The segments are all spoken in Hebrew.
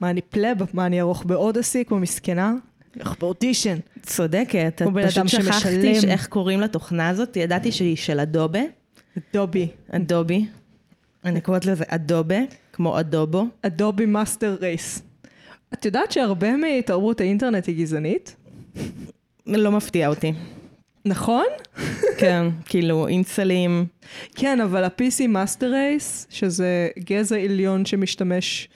מה אני pleb? מה אני אערוך ב-Audacity כמו מסכנה? איך ב-Audition. צודקת, את פשוט שכחתי. איך קוראים לתוכנה הזאת, ידעתי שהיא של אדובה, אדובי. אדובי. אני קוראת לזה אדובה, כמו אדובו. אדובי master race. את יודעת שהרבה מתרבות האינטרנט היא גזענית? לא מפתיע אותי. נכון? כן, כאילו אינסלים. כן, אבל ה-PC master race, שזה גזע עליון שמשתמש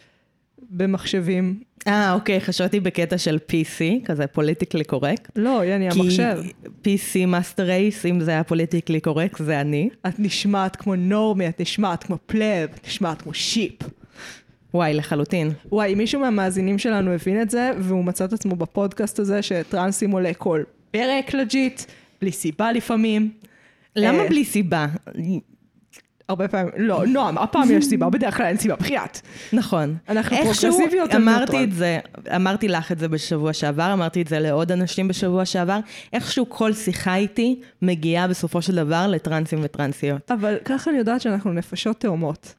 במחשבים. אה, אוקיי, חשבתי בקטע של PC, כזה politically correct. לא, יעני, המחשב. כי PC master race, אם זה היה politically correct, זה אני. את נשמעת כמו normie, את נשמעת כמו pleb, את נשמעת כמו sheep. וואי, לחלוטין. וואי, אם מישהו מהמאזינים שלנו הבין את זה, והוא מצא את עצמו בפודקאסט הזה, שטרנסים עולה כל פרק legit, בלי סיבה לפעמים. למה אה, בלי סיבה? הרבה פעמים, לא, נועם, הפעם יש סיבה, בדרך כלל אין סיבה, בחייאת. נכון. אנחנו פרוגרסיביות אמרתי. את זה, אמרתי לך את זה בשבוע שעבר, אמרתי את זה לעוד אנשים בשבוע שעבר. איכשהו כל שיחה איתי מגיעה בסופו של דבר לטרנסים וטרנסיות. אבל ככה אני יודעת שאנחנו נפשות תאומות.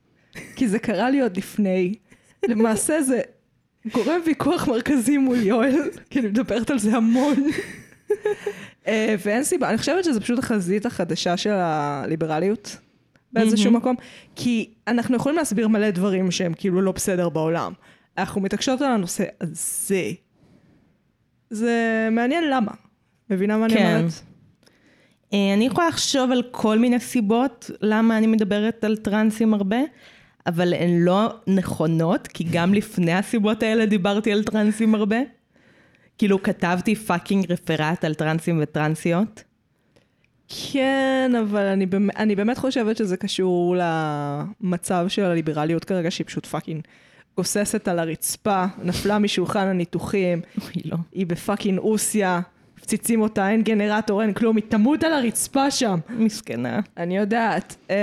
כי זה קרה לי עוד לפני. למעשה זה גורם ויכוח מרכזי מול יואל, כי אני מדברת על זה המון. אה, ואין סיבה, אני חושבת שזה פשוט החזית החדשה של הליברליות באיזשהו מהמם. מקום, כי אנחנו יכולים להסביר מלא דברים שהם כאילו לא בסדר בעולם. אנחנו מתעקשות על הנושא הזה. זה מעניין למה. מבינה מה אני כן. אומרת? אה, אני יכולה לחשוב על כל מיני סיבות למה אני מדברת על טרנסים הרבה, אבל הן לא נכונות, כי גם לפני הסיבות האלה דיברתי על טרנסים הרבה. כאילו כתבתי fucking רפרט על טרנסים וטרנסיות. כן, אבל אני, אני באמת חושבת שזה קשור למצב של הליברליות כרגע, שהיא פשוט fucking גוססת על הרצפה, נפלה משולחן הניתוחים, אוי, לא. היא בפאקינג אוסיה, מפציצים אותה, אין גנרטור, אין כלום, היא תמות על הרצפה שם. מסכנה. אני יודעת, אה,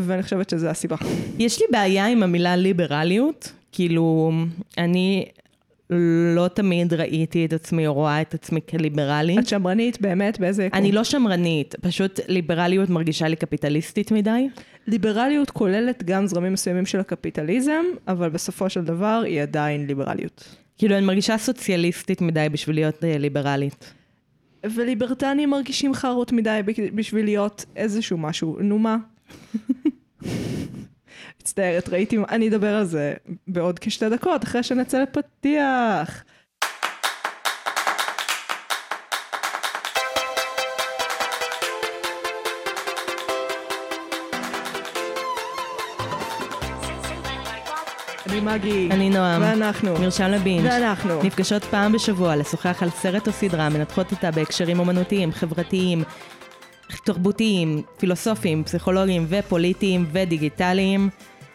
ואני חושבת שזה הסיבה. יש לי בעיה עם המילה ליברליות, כאילו, אני לא תמיד ראיתי את עצמי או רואה את עצמי כליברלית. את שמרנית באמת באיזה יקום? אני לא שמרנית, פשוט ליברליות מרגישה לי קפיטליסטית מדי. ליברליות כוללת גם זרמים מסוימים של הקפיטליזם, אבל בסופו של דבר היא עדיין ליברליות. כאילו, אני מרגישה סוציאליסטית מדי בשביל להיות אה, ליברלית. וליברטנים מרגישים חרות מדי בשביל להיות איזשהו משהו. נו מה? מצטערת, ראיתי, אני אדבר על זה בעוד כשתי דקות, אחרי שנצא לפתיח. אני מגי. אני נועם. ואנחנו. מרשם לבינג'. ואנחנו. נפגשות פעם בשבוע לשוחח על סרט או סדרה, מנתחות אותה בהקשרים אומנותיים, חברתיים, תרבותיים, פילוסופיים, פסיכולוגיים ופוליטיים ודיגיטליים.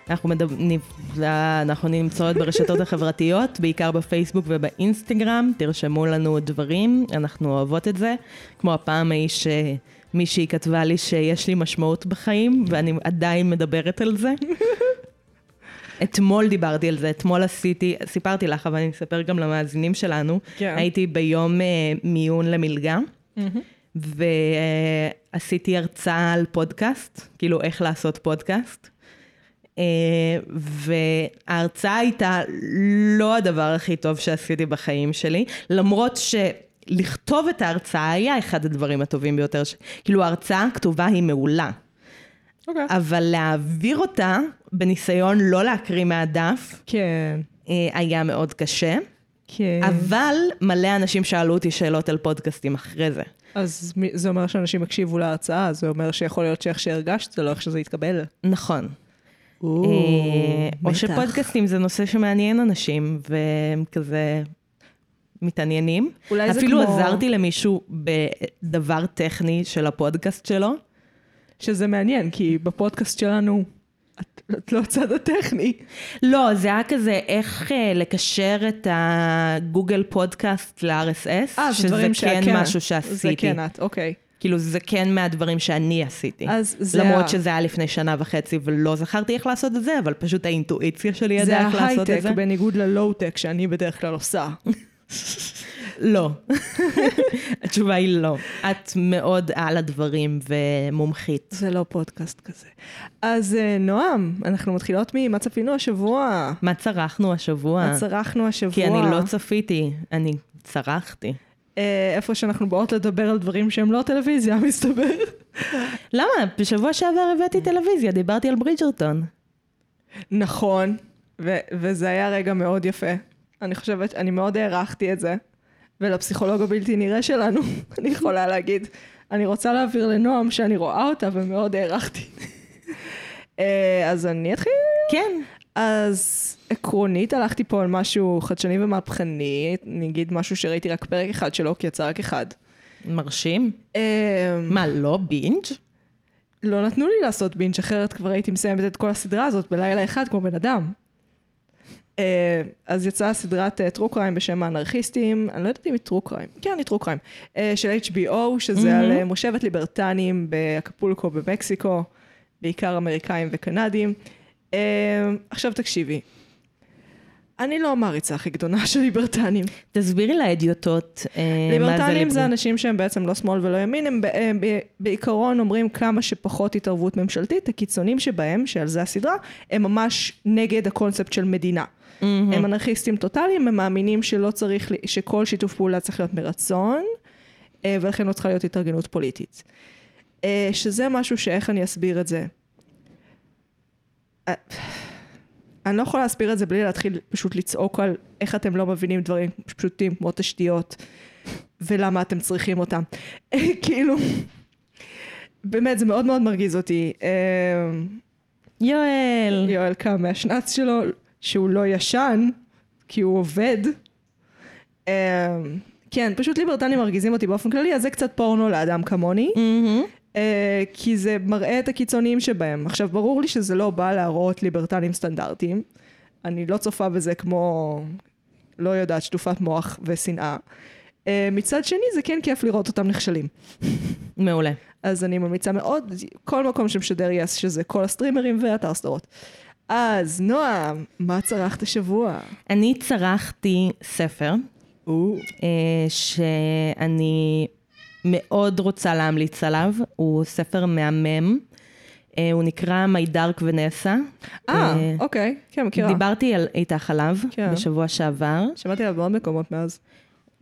אנחנו, מדב... נ- אנחנו נמצאות ברשתות החברתיות, בעיקר בפייסבוק ובאינסטגרם, תרשמו לנו דברים, אנחנו אוהבות את זה. כמו הפעם ההיא שמישהי כתבה לי שיש לי משמעות בחיים, ואני עדיין מדברת על זה. אתמול דיברתי על זה, אתמול עשיתי, סיפרתי לך, אבל אני אספר גם למאזינים שלנו. כן. הייתי ביום אה, מיון למלגה, ועשיתי הרצאה על פודקאסט, כאילו איך לעשות פודקאסט. אה, וההרצאה הייתה לא הדבר הכי טוב שעשיתי בחיים שלי, למרות שלכתוב את ההרצאה היה אחד הדברים הטובים ביותר. ש... כאילו ההרצאה הכתובה היא מעולה. אוקיי. אבל להעביר אותה בניסיון לא להקריא מהדף כן. אה, היה מאוד קשה. כן. אבל מלא אנשים שאלו אותי שאלות על פודקאסטים אחרי זה. אז זה אומר שאנשים הקשיבו להרצאה, זה אומר שיכול להיות שאיך שהרגשת זה לא איך שזה יתקבל. נכון. אה, או שפודקאסטים זה נושא שמעניין אנשים, והם כזה מתעניינים. אולי זה אפילו כמו- עזרתי למישהו בדבר טכני של הפודקאסט שלו. שזה מעניין, כי בפודקאסט שלנו את, את לא הצד הטכני. לא, זה היה כזה איך אה, לקשר את הגוגל פודקאסט ל-RSS, זה שזה כן שכן. משהו זה שעשיתי. כן את, אוקיי. כאילו זה כן מהדברים שאני עשיתי. אז זה למרות ה- שזה היה לפני שנה וחצי ולא זכרתי איך לעשות את זה, אבל פשוט האינטואיציה שלי זה ידעה איך לעשות את ההייטק זה. בניגוד ללואו-טק שאני בדרך כלל עושה. לא. התשובה היא לא. את מאוד על הדברים ומומחית. זה לא פודקאסט כזה. אז אה, נועם, אנחנו מתחילות ממה צפינו השבוע. מה צרחנו השבוע? מה צרכנו השבוע. כי אני לא צפיתי, אני צרחתי. אה, איפה שאנחנו באות לדבר על דברים שהם לא טלוויזיה, מסתבר. למה? בשבוע שעבר הבאתי טלוויזיה, דיברתי על ברידג'רטון. נכון, ו- וזה היה רגע מאוד יפה. אני חושבת, אני מאוד הערכתי את זה. ולפסיכולוג הבלתי נראה שלנו, אני יכולה להגיד, אני רוצה להעביר לנועם שאני רואה אותה ומאוד הערכתי. אה, אז אני אתחיל. כן. אז עקרונית הלכתי פה על משהו חדשני ומהפכני, אני אגיד משהו שראיתי רק פרק אחד שלו, כי יצא רק אחד. מרשים. אה, מה, לא בינג'? לא נתנו לי לעשות בינג' אחרת כבר הייתי מסיימת את כל הסדרה הזאת בלילה אחד כמו בן אדם. אה, אז יצאה סדרת טרו קריים בשם האנרכיסטים, אני לא יודעת אם היא טרו קריים, כן היא טרו קריים, של HBO, שזה על אה, מושבת ליברטנים באקפולקו במקסיקו, בעיקר אמריקאים וקנדים. אה, עכשיו תקשיבי, אני לא המעריצה הכי גדולה של ליברטנים. תסבירי להדיוטות אה, מה זה ליברטנים זה ליבר- אנשים שהם בעצם לא שמאל ולא ימין, הם, בעיקרון אומרים כמה שפחות התערבות ממשלתית, הקיצונים שבהם, שעל זה הסדרה, הם ממש נגד הקונספט של מדינה. הם אנרכיסטים טוטאליים, הם מאמינים שלא צריך, שכל שיתוף פעולה צריך להיות מרצון, אה, ולכן לא צריכה להיות התארגנות פוליטית. אה, שזה משהו שאיך אני אסביר את זה. אני לא יכולה להסביר את זה בלי להתחיל פשוט לצעוק על איך אתם לא מבינים דברים פשוטים כמו תשתיות, ולמה אתם צריכים אותם. כאילו, באמת, זה מאוד מאוד מרגיז אותי. אה, יואל. יואל קם מהשנץ שלו, שהוא לא ישן, כי הוא עובד. אמ, כן, פשוט ליברטנים מרגיזים אותי באופן כללי, אז זה קצת פורנו לאדם כמוני, מהמם. אה, כי זה מראה את הקיצוניים שבהם. עכשיו, ברור לי שזה לא בא להראות ליברטנים סטנדרטיים. אני לא צופה בזה כמו, לא יודעת, שטופת מוח ושנאה. אה, מצד שני, זה כן כיף לראות אותם נכשלים. מעולה. אז אני ממליצה מאוד, כל מקום שמשדר יס, שזה כל הסטרימרים ואתר סדרות. אז נועם, מה צרכת השבוע? אני צרכתי ספר, אה, שאני מאוד רוצה להמליץ עליו, הוא ספר מהמם, אה, הוא נקרא My Dark Vanessa. אה, אוקיי, כן, מכירה. דיברתי על איתך עליו כן. בשבוע שעבר, שמעתי עליו בעוד מקומות מאז.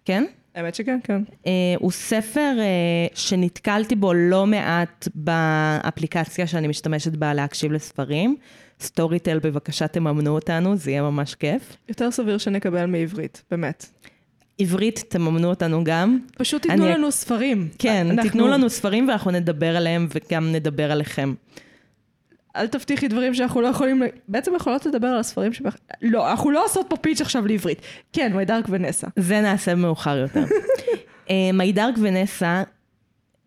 כן? האמת שכן, כן. אה, הוא ספר אה, שנתקלתי בו לא מעט באפליקציה שאני משתמשת בה להקשיב לספרים. סטוריטל, בבקשה תממנו אותנו, זה יהיה ממש כיף. יותר סביר שנקבל מעברית, באמת. עברית, תממנו אותנו גם. פשוט תיתנו אני- לנו ספרים. כן, אנחנו- תיתנו לנו ספרים ואנחנו נדבר עליהם וגם נדבר עליכם. אל תבטיחי דברים שאנחנו לא יכולים... בעצם יכולות לדבר על הספרים ש... לא, אנחנו לא עושות פה פיץ' עכשיו לעברית. כן, מיידרק ונסה. זה נעשה מאוחר יותר. אה, מיידרק ונסה,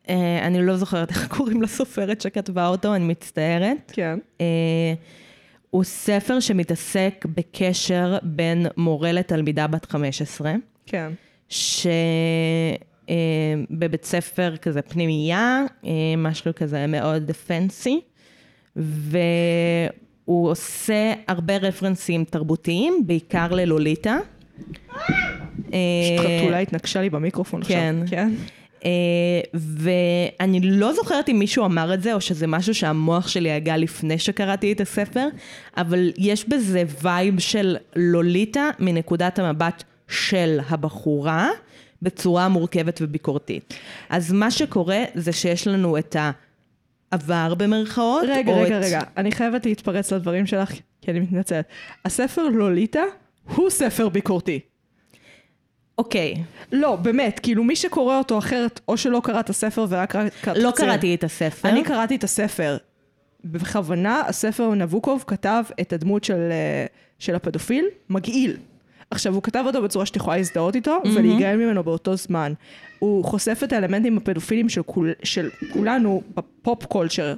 אה, אני לא זוכרת איך קוראים לסופרת שכתבה אותו, אני מצטערת. כן. אה, הוא ספר שמתעסק בקשר בין מורה לתלמידה בת 15, כן. שבבית ספר כזה פנימייה, אה, משהו כזה מאוד פנסי, והוא עושה הרבה רפרנסים תרבותיים, בעיקר ללוליטה. אה, פשוט חתולה התנגשה לי במיקרופון כן. עכשיו. כן. אה, ואני לא זוכרת אם מישהו אמר את זה, או שזה משהו שהמוח שלי הגה לפני שקראתי את הספר, אבל יש בזה vibe של לוליטה מנקודת המבט של הבחורה, בצורה מורכבת וביקורתית. אז מה שקורה זה שיש לנו את העבר במרכאות, רגע, רגע, את... רגע. אני חייבת להתפרץ לדברים שלך, כי אני מתנצלת. הספר לוליטה הוא ספר ביקורתי. אוקיי, לא, באמת, כאילו מי שקורא אותו אחרת, או שלא קרא את הספר ורק קרא... לא קצה. קראתי את הספר. אני קראתי את הספר. בכוונה, הספר נבוקוב כתב את הדמות של, אה, של הפדופיל מגעיל. עכשיו, הוא כתב אותו בצורה שאת יכולה להזדהות איתו ולהיגאל ממנו באותו זמן. הוא חושף את האלמנטים הפדופילים של, כול, של כולנו בפופ קולצ'ר.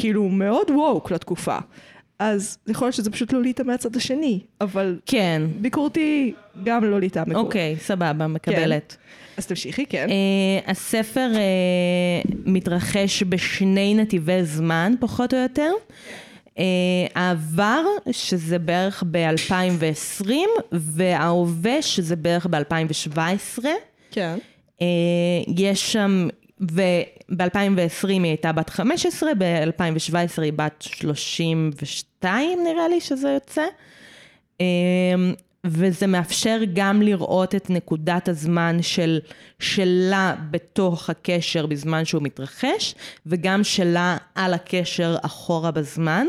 כאילו, הוא מאוד ווק לתקופה. אז יכול להיות שזה פשוט לוליטה מהצד השני, אבל כן, ביקורתי גם לוליטה מקורית. אוקיי, סבבה, מקבלת. אז תמשיכי, כן. Uh, הספר uh, מתרחש בשני נתיבי זמן, פחות או יותר. Uh, העבר, שזה בערך ב-2020, וההווה, שזה בערך ב-2017. כן. אה, יש שם, וב-2020 היא הייתה בת 15, ב-2017 היא בת 32 נראה לי שזה יוצא. אה, וזה מאפשר גם לראות את נקודת הזמן של, שלה בתוך הקשר בזמן שהוא מתרחש, וגם שלה על הקשר אחורה בזמן.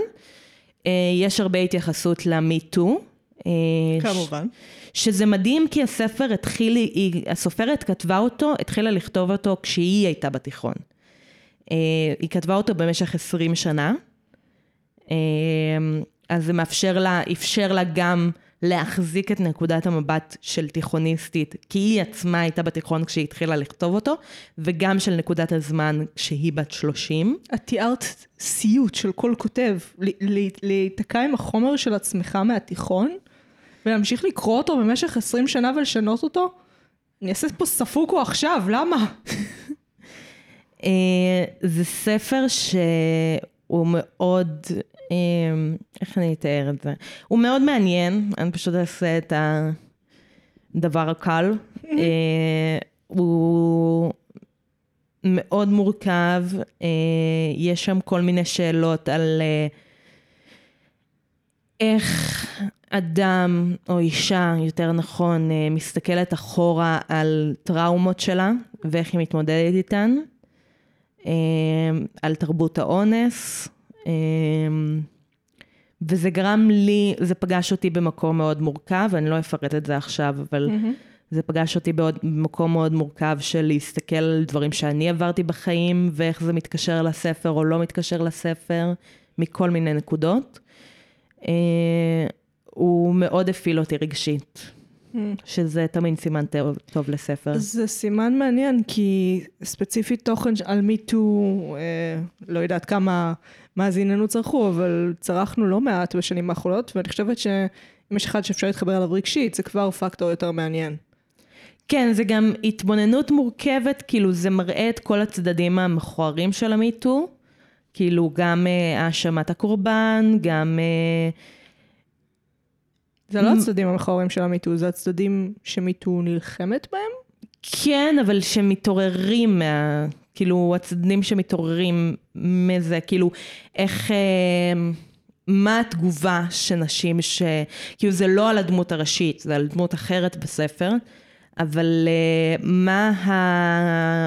אה, יש הרבה התייחסות למיטו. כמובן. שזה מדהים כי הספר התחיל, היא, הסופרת כתבה אותו, התחילה לכתוב אותו כשהיא הייתה בתיכון. אה, היא כתבה אותו במשך 20 שנה, אה, אז זה מאפשר לה, אפשר לה גם להחזיק את נקודת המבט של תיכוניסטית, כי היא עצמה הייתה בתיכון כשהיא התחילה לכתוב אותו, וגם של נקודת הזמן כשהיא בת 30. את תיארת סיוט של כל כותב, להיתקע עם החומר של עצמך מהתיכון, ולהמשיך לקרוא אותו במשך 20 שנה ולשנות אותו? אני אעשה פה ספוקו עכשיו, למה? אה, זה ספר שהוא מאוד, איך אני אתאר את זה? הוא מאוד מעניין, אני פשוט אעשה את הדבר הקל. אה, הוא מאוד מורכב, יש שם כל מיני שאלות על איך אדם או אישה, יותר נכון, אה, מסתכלת אחורה על טראומות שלה ואיך היא מתמודדת איתן, אה, על תרבות האונס, אה, וזה גרם לי, זה פגש אותי במקום מאוד מורכב, אני לא אפרט את זה עכשיו, אבל mm-hmm. זה פגש אותי במקום מאוד מורכב של להסתכל על דברים שאני עברתי בחיים, ואיך זה מתקשר לספר או לא מתקשר לספר, מכל מיני נקודות. הוא מאוד הפעיל אותי רגשית. Mm. שזה תמיד סימן טוב, טוב לספר. זה סימן מעניין, כי ספציפית תוכן על מיטו, אה, לא יודעת כמה מאזיננו צרכו, אבל צרכנו לא מעט בשנים האחרונות, ואני חושבת שאם יש אחד שאפשר להתחבר אליו רגשית, זה כבר פקטור יותר מעניין. כן, זה גם התבוננות מורכבת, כאילו זה מראה את כל הצדדים המכוערים של המיטו, כאילו גם אה, האשמת הקורבן, גם... אה, זה לא הצדדים המכוערים של המיטו, זה הצדדים שמיטו נלחמת בהם? כן, אבל שמתעוררים מה... כאילו, הצדדים שמתעוררים מזה, כאילו, איך... אה, מה התגובה של נשים ש... כאילו, זה לא על הדמות הראשית, זה על דמות אחרת בספר, אבל אה, מה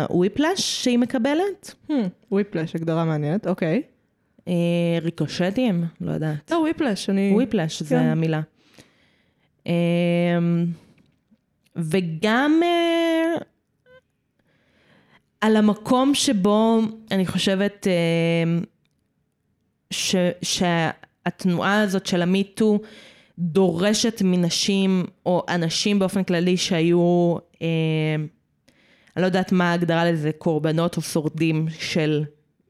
הוויפלאש שהיא מקבלת? וויפלאש, הגדרה מעניינת, אוקיי. אה, ריקושטים? לא יודעת. לא, וויפלאש, אני... וויפלאש, כן. זה המילה. אמ, וגם על המקום שבו אני חושבת אה, ש, שהתנועה הזאת של המיטו דורשת מנשים או אנשים באופן כללי שהיו, אה, אני לא יודעת מה ההגדרה לזה, קורבנות או שורדים של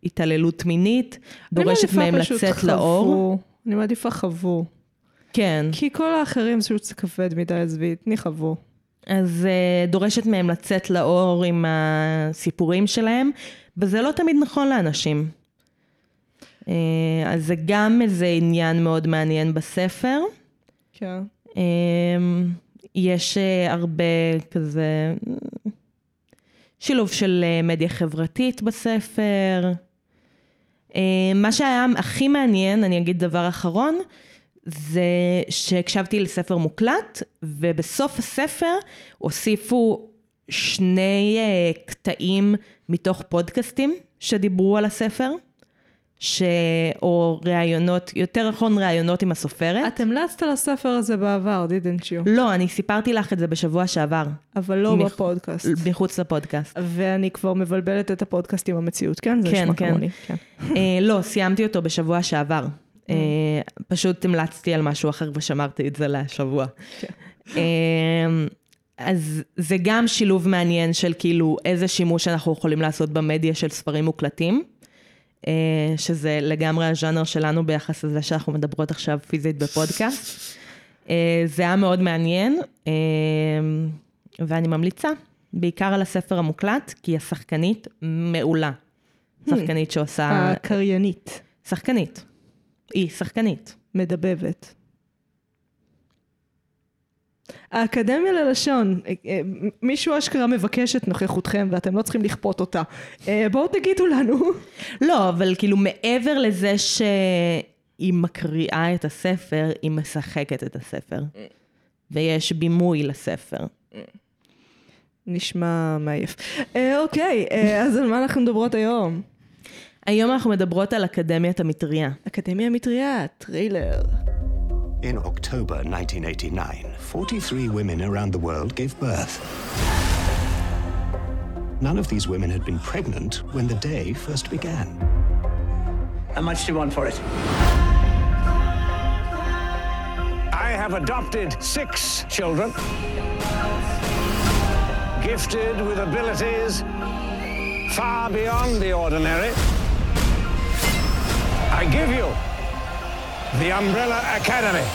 התעללות מינית, דורשת מהם לצאת חוו. לאור. אני מעדיפה חוו. כן. כי כל האחרים זה פשוט כבד מדי, עזבי, תני חוו. אז uh, דורשת מהם לצאת לאור עם הסיפורים שלהם, וזה לא תמיד נכון לאנשים. Uh, אז זה גם איזה עניין מאוד מעניין בספר. כן. Uh, יש הרבה כזה שילוב של מדיה חברתית בספר. מה שהיה הכי מעניין, אני אגיד דבר אחרון, זה שהקשבתי לספר מוקלט, ובסוף הספר הוסיפו שני uh, קטעים מתוך פודקאסטים שדיברו על הספר, ש... או ראיונות, יותר נכון ראיונות עם הסופרת. את המלצת על הספר הזה בעבר, didn't you? לא, אני סיפרתי לך את זה בשבוע שעבר. אבל לא מח... בפודקאסט. מחוץ לפודקאסט. ואני כבר מבלבלת את הפודקאסט עם המציאות, כן? זה כן, נשמע כן. כמוני. כן. uh, לא, סיימתי אותו בשבוע שעבר. אה, פשוט המלצתי על משהו אחר ושמרתי את זה לשבוע. כן. אה, אז זה גם שילוב מעניין של כאילו איזה שימוש אנחנו יכולים לעשות במדיה של ספרים מוקלטים, אה, שזה לגמרי הז'אנר שלנו ביחס לזה שאנחנו מדברות עכשיו פיזית בפודקאסט. זה היה מאוד מעניין, ואני ממליצה, בעיקר על הספר המוקלט, כי השחקנית מעולה. Hmm. שחקנית שעושה... הקריינית. שחקנית. היא שחקנית. מדבבת. האקדמיה ללשון, אה, אה, מישהו אשכרה מבקש את נוכחותכם ואתם לא צריכים לכפות אותה. אה, בואו תגידו לנו. לא, אבל כאילו מעבר לזה שהיא מקריאה את הספר, היא משחקת את הספר. ויש בימוי לספר. נשמע מעייף. אה, אוקיי, אה, אז על מה אנחנו מדברות היום? היום אנחנו מדברות על אקדמיית המטריה. אקדמיה מטריה, טריילר. In October 1989, 43 women around the world gave birth. None of these women had been pregnant when the day first began. How much do you want for it? I have adopted six children, gifted with abilities far beyond the ordinary. I give you the Umbrella Academy.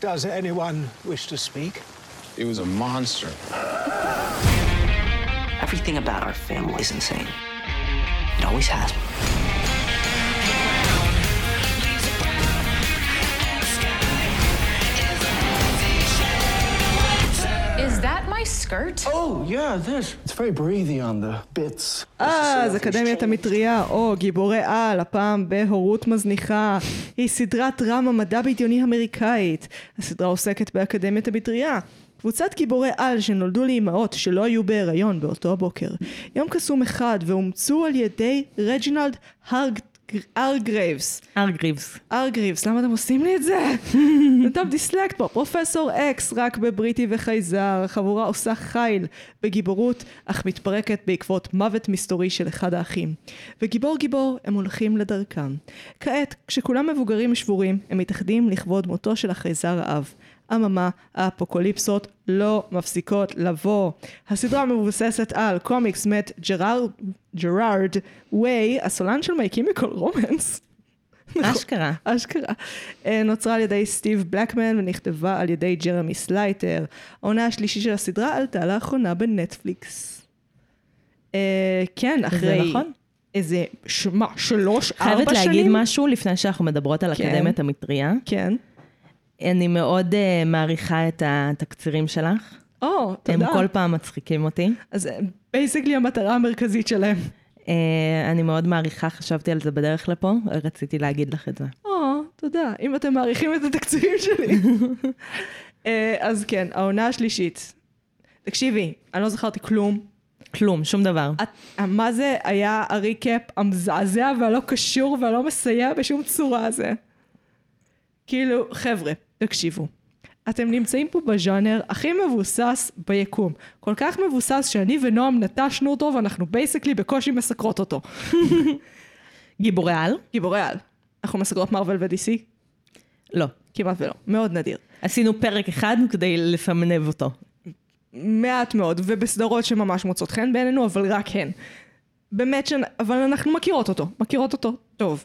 Does anyone wish to speak? It was a monster. Everything about our family is insane. It always has my skirt? Oh, yeah, this. It's very breathy on the bits. אז אקדמיית המטריה, או גיבורי על, הפעם בהורות מזניחה. היא סדרת דרמה מדע בדיוני אמריקאית. הסדרה עוסקת באקדמיית המטריה. קבוצת גיבורי על שנולדו לאימהות שלא היו בהיריון באותו הבוקר. יום קסום אחד ואומצו על ידי רג'ינלד הרג... הרגרייבס. הרגריבס. הרגריבס, למה אתם עושים לי את זה? נתן דיסלקט פה, פרופסור אקס, רק בבריטי וחייזר, החבורה עושה חיל בגיבורות, אך מתפרקת בעקבות מוות מסתורי של אחד האחים. וגיבור גיבור, הם הולכים לדרכם. כעת, כשכולם מבוגרים ושבורים, הם מתאחדים לכבוד מותו של החייזר האב. אממה, האפוקוליפסות לא מפסיקות לבוא. הסדרה מבוססת על קומיקס מאת ג'רארד, ג'רארד ווי, הסולן של My Chemical Romance. אשכרה. אשכרה. אה, נוצרה על ידי סטיב בלקמן ונכתבה על ידי ג'רמי סלייטר. העונה השלישית של הסדרה עלתה לאחרונה בנטפליקס. אה, כן, אחרי... נכון. איזה, מה, שלוש, ארבע שנים? חייבת להגיד משהו לפני שאנחנו מדברות על כן. אקדמיית המטריה. כן. אני מאוד uh, מעריכה את התקצירים שלך. או, הם תודה. כל פעם מצחיקים אותי. אז בייסקלי המטרה המרכזית שלהם. Uh, אני מאוד מעריכה, חשבתי על זה בדרך לפה, רציתי להגיד לך את זה. או, תודה. אם אתם מעריכים את התקציבים שלי. אה, אז כן, העונה השלישית. תקשיבי, אני לא זכרתי כלום. כלום, שום דבר. את- מה זה היה ה-recap המזעזע והלא קשור והלא מסייע בשום צורה הזה? כאילו, חבר'ה, תקשיבו. אתם נמצאים פה בז'אנר הכי מבוסס ביקום. כל כך מבוסס שאני ונועם נטשנו אותו ואנחנו basically בקושי מסקרות אותו. גיבורי על? גיבורי על. אנחנו מסקרות מרוויל ו-DC? לא. כמעט ולא. מאוד נדיר. עשינו פרק אחד כדי לסמן וי אותו. מעט מאוד, ובסדרות שממש מוצאות חן בעינינו, אבל רק הן. באמת, ש... אבל אנחנו מכירות אותו, מכירות אותו טוב.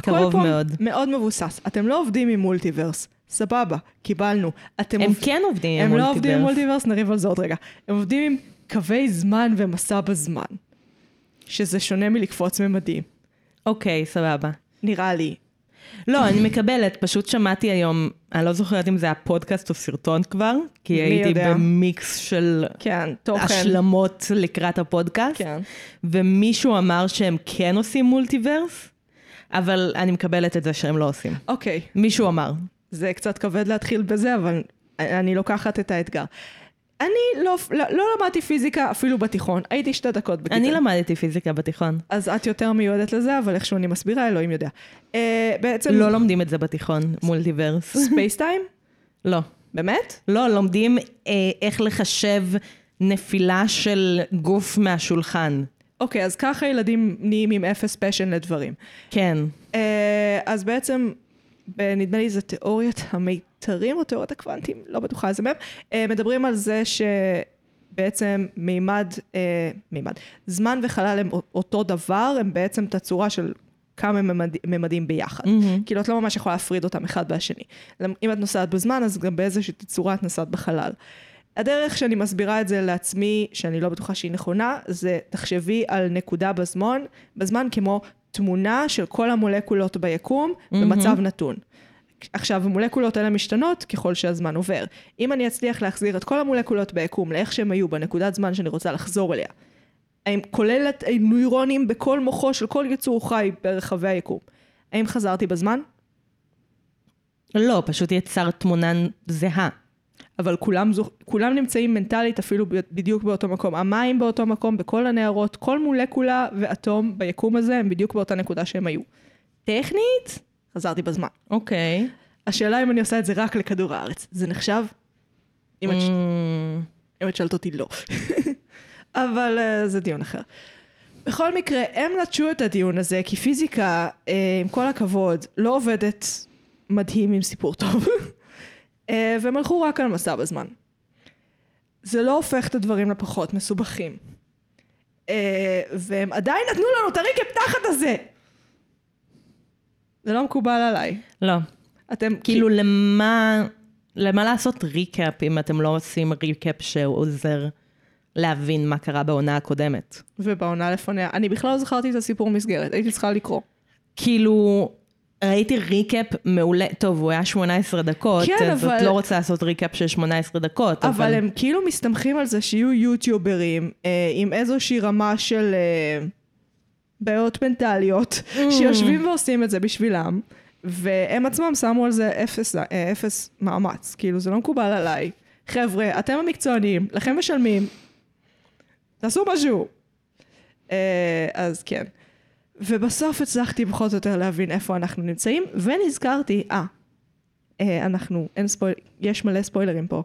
קרוב פה מאוד. מאוד מבוסס. אתם לא עובדים עם מולטיברס, סבבה, קיבלנו. אתם הם עובד- כן עובדים עם הם לא עובדים עם מולטיברס. מולטיברס, נריב על זה עוד רגע. הם עובדים עם קווי זמן ומסע בזמן. שזה שונה מלקפוץ ממדים, אוקיי, סבבה. נראה לי. לא, אני מקבלת, פשוט שמעתי היום, אני לא זוכרת אם זה היה פודקאסט או סרטון כבר, כי הייתי יודע? במיקס של כן, תוכן. השלמות לקראת הפודקאסט, כן. ומישהו אמר שהם כן עושים multiverse, אבל אני מקבלת את זה שהם לא עושים. אוקיי, מישהו אמר. זה קצת כבד להתחיל בזה, אבל אני לוקחת את האתגר. אני לא, לא, לא למדתי פיזיקה אפילו בתיכון, הייתי שתי דקות בכיתה. אני למדתי פיזיקה בתיכון. אז את יותר מיועדת לזה, אבל איכשהו אני מסבירה, אלוהים יודע. אה, בעצם... לא לומדים את זה בתיכון, multiverse. Space time? לא. באמת? לא, לומדים אה, איך לחשב נפילה של גוף מהשולחן. אוקיי, אז ככה ילדים נהיים עם אפס פשן לדברים. כן. Uh, אז בעצם, נדמה לי זה תיאוריית המיתרים או תיאוריית הקוונטים, לא בטוחה איזה מהם, uh, מדברים על זה שבעצם מימד, uh, מימד, זמן וחלל הם אותו דבר, הם בעצם תצורה של כמה ממד, ממדים ביחד. Mm-hmm. כאילו את לא ממש יכולה להפריד אותם אחד מהשני. אם את נוסעת בזמן, אז גם באיזושהי תצורה את נוסעת בחלל. הדרך שאני מסבירה את זה לעצמי, שאני לא בטוחה שהיא נכונה, זה תחשבי על נקודה בזמן, בזמן כמו תמונה של כל המולקולות ביקום במצב נתון. עכשיו, המולקולות האלה משתנות ככל שהזמן עובר. אם אני אצליח להחזיר את כל המולקולות ביקום לאיך שהם היו בנקודת זמן שאני רוצה לחזור אליה, האם כולל את הנוירונים בכל מוחו של כל יצור חי ברחבי היקום, האם חזרתי בזמן? לא, פשוט יצרת תמונה זהה. אבל כולם, זו, כולם נמצאים מנטלית אפילו בדיוק באותו מקום. המים באותו מקום, בכל הנהרות, כל מולקולה ואטום ביקום הזה הם בדיוק באותה נקודה שהם היו. טכנית, חזרתי בזמן. אוקיי. השאלה אם אני עושה את זה רק לכדור הארץ. זה נחשב? אם את, ש- Mm, אם את שואלת אותי, לא. אבל uh, זה דיון אחר. בכל מקרה, הם נטשו את הדיון הזה, כי פיזיקה, uh, עם כל הכבוד, לא עובדת מדהים עם סיפור טוב. uh, והם הלכו רק על מסע בזמן. זה לא הופך את הדברים לפחות מסובכים. Uh, והם עדיין נתנו לנו את הריקפ תחת הזה! זה לא מקובל עליי. לא. אתם כאילו, למה, למה לעשות ריקאפ אם אתם לא עושים ריקאפ שעוזר להבין מה קרה בעונה הקודמת? ובעונה לפניה. אני בכלל לא זכרתי את הסיפור מסגרת, הייתי צריכה לקרוא. כאילו, ראיתי ריקאפ מעולה, טוב, הוא היה 18 דקות, כן, אז את אבל- לא רוצה לעשות ריקאפ של 18 דקות, אבל הם כאילו מסתמכים על זה שיהיו יוטיוברים אה, עם איזושהי רמה של אה, בעיות מנטליות, שיושבים ועושים את זה בשבילם, והם עצמם שמו על זה אפס, אה, אפס מאמץ. כאילו, זה לא מקובל עליי. חבר'ה, אתם המקצוענים, לכם משלמים, תעשו משהו. אה, אז כן. ובסוף הצלחתי פחות או יותר להבין איפה אנחנו נמצאים, ונזכרתי, אה, אה, אנחנו, אין ספויל... יש מלא ספוילרים פה.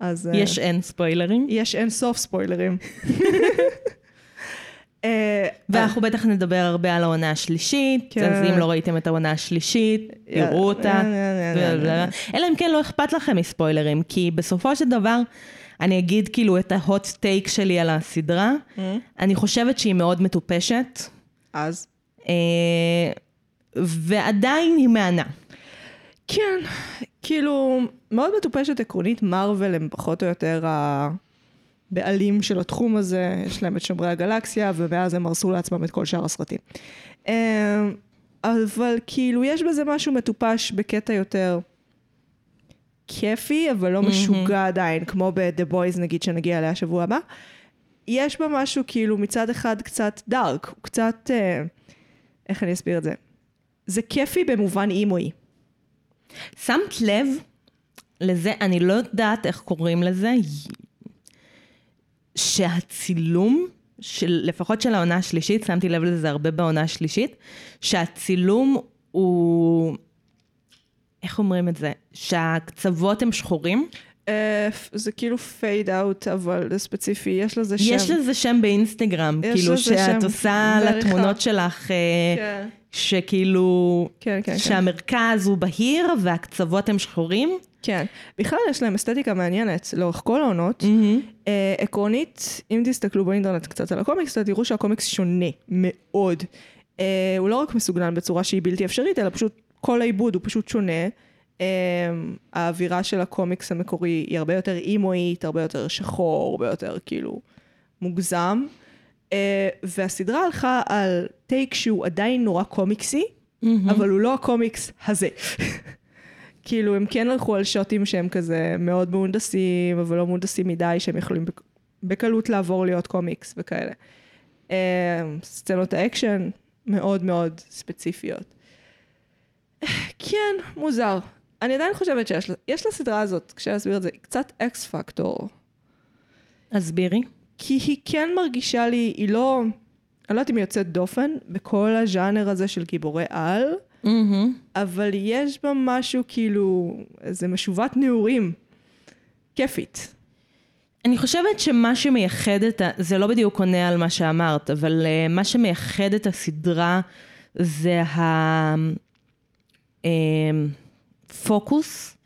אז... יש אין ספוילרים, יש אין סוף ספוילרים. אה, ואנחנו בטח נדבר הרבה על העונה השלישית, כן. אז אם לא ראיתם את העונה השלישית, תראו אותה. אלא אם כן לא אכפת לכם מספוילרים, כי בסופו של דבר, אני אגיד כאילו את ההוט טייק שלי על הסדרה, אני חושבת שהיא מאוד מטופשת, אז? אה, ועדיין היא מהנה. כן, כאילו, מאוד מטופשת עקרונית, מארוול הם פחות או יותר הבעלים של התחום הזה, יש להם את שומרי הגלקסיה, ומאז הם הרסו לעצמם את כל שאר הסרטים. אה, אבל כאילו, יש בזה משהו מטופש בקטע יותר כיפי, אבל לא משוגע עדיין, כמו ב-The Boys נגיד, שנגיע אליה שבוע הבא. יש בה משהו כאילו מצד אחד קצת דארק, הוא קצת, אה, איך אני אסביר את זה? זה כיפי במובן אימוי. שמת לב לזה, אני לא יודעת איך קוראים לזה, שהצילום, של, לפחות של העונה השלישית, שמתי לב לזה הרבה בעונה השלישית, שהצילום הוא, איך אומרים את זה? שהקצוות הם שחורים. אה, זה כאילו פייד אאוט, אבל זה ספציפי, יש לזה שם. יש לזה שם באינסטגרם, כאילו שאת עושה. לתמונות שלך, אה, כן. שכאילו, כן, כן. שהמרכז הוא בהיר והקצוות הם שחורים. כן. בכלל יש להם אסתטיקה מעניינת לאורך כל העונות. אה, עקרונית, אם תסתכלו באינטרנט קצת על הקומיקס, אתם תראו שהקומיקס שונה מאוד. אה, הוא לא רק מסוגנן בצורה שהיא בלתי אפשרית, אלא פשוט כל העיבוד הוא פשוט שונה. אה, האווירה של הקומיקס המקורי היא הרבה יותר אימואית, הרבה יותר שחור, הרבה יותר כאילו מוגזם. אה, והסדרה הלכה על take שהוא עדיין נורא קומיקסי, אבל הוא לא הקומיקס הזה. כאילו, הם כן הלכו על שוטים שהם כזה מאוד מהונדסים, אבל לא מהונדסים מדי, שהם יכולים בק- בקלות לעבור להיות קומיקס וכאלה. אה, סצנות האקשן מאוד מאוד ספציפיות. כן, מוזר. אני עדיין חושבת שיש יש לסדרה הזאת, כשאני אסביר את זה, קצת X factor. הסבירי. כי היא כן מרגישה לי, היא לא, אני לא יודעת אם היא יוצאת דופן בכל הז'אנר הזה של גיבורי על, אבל יש בה משהו כאילו, איזה משובת נעורים. כיפית. אני חושבת שמה שמייחד את ה... זה לא בדיוק עונה על מה שאמרת, אבל uh, מה שמייחד את הסדרה זה הפוקוס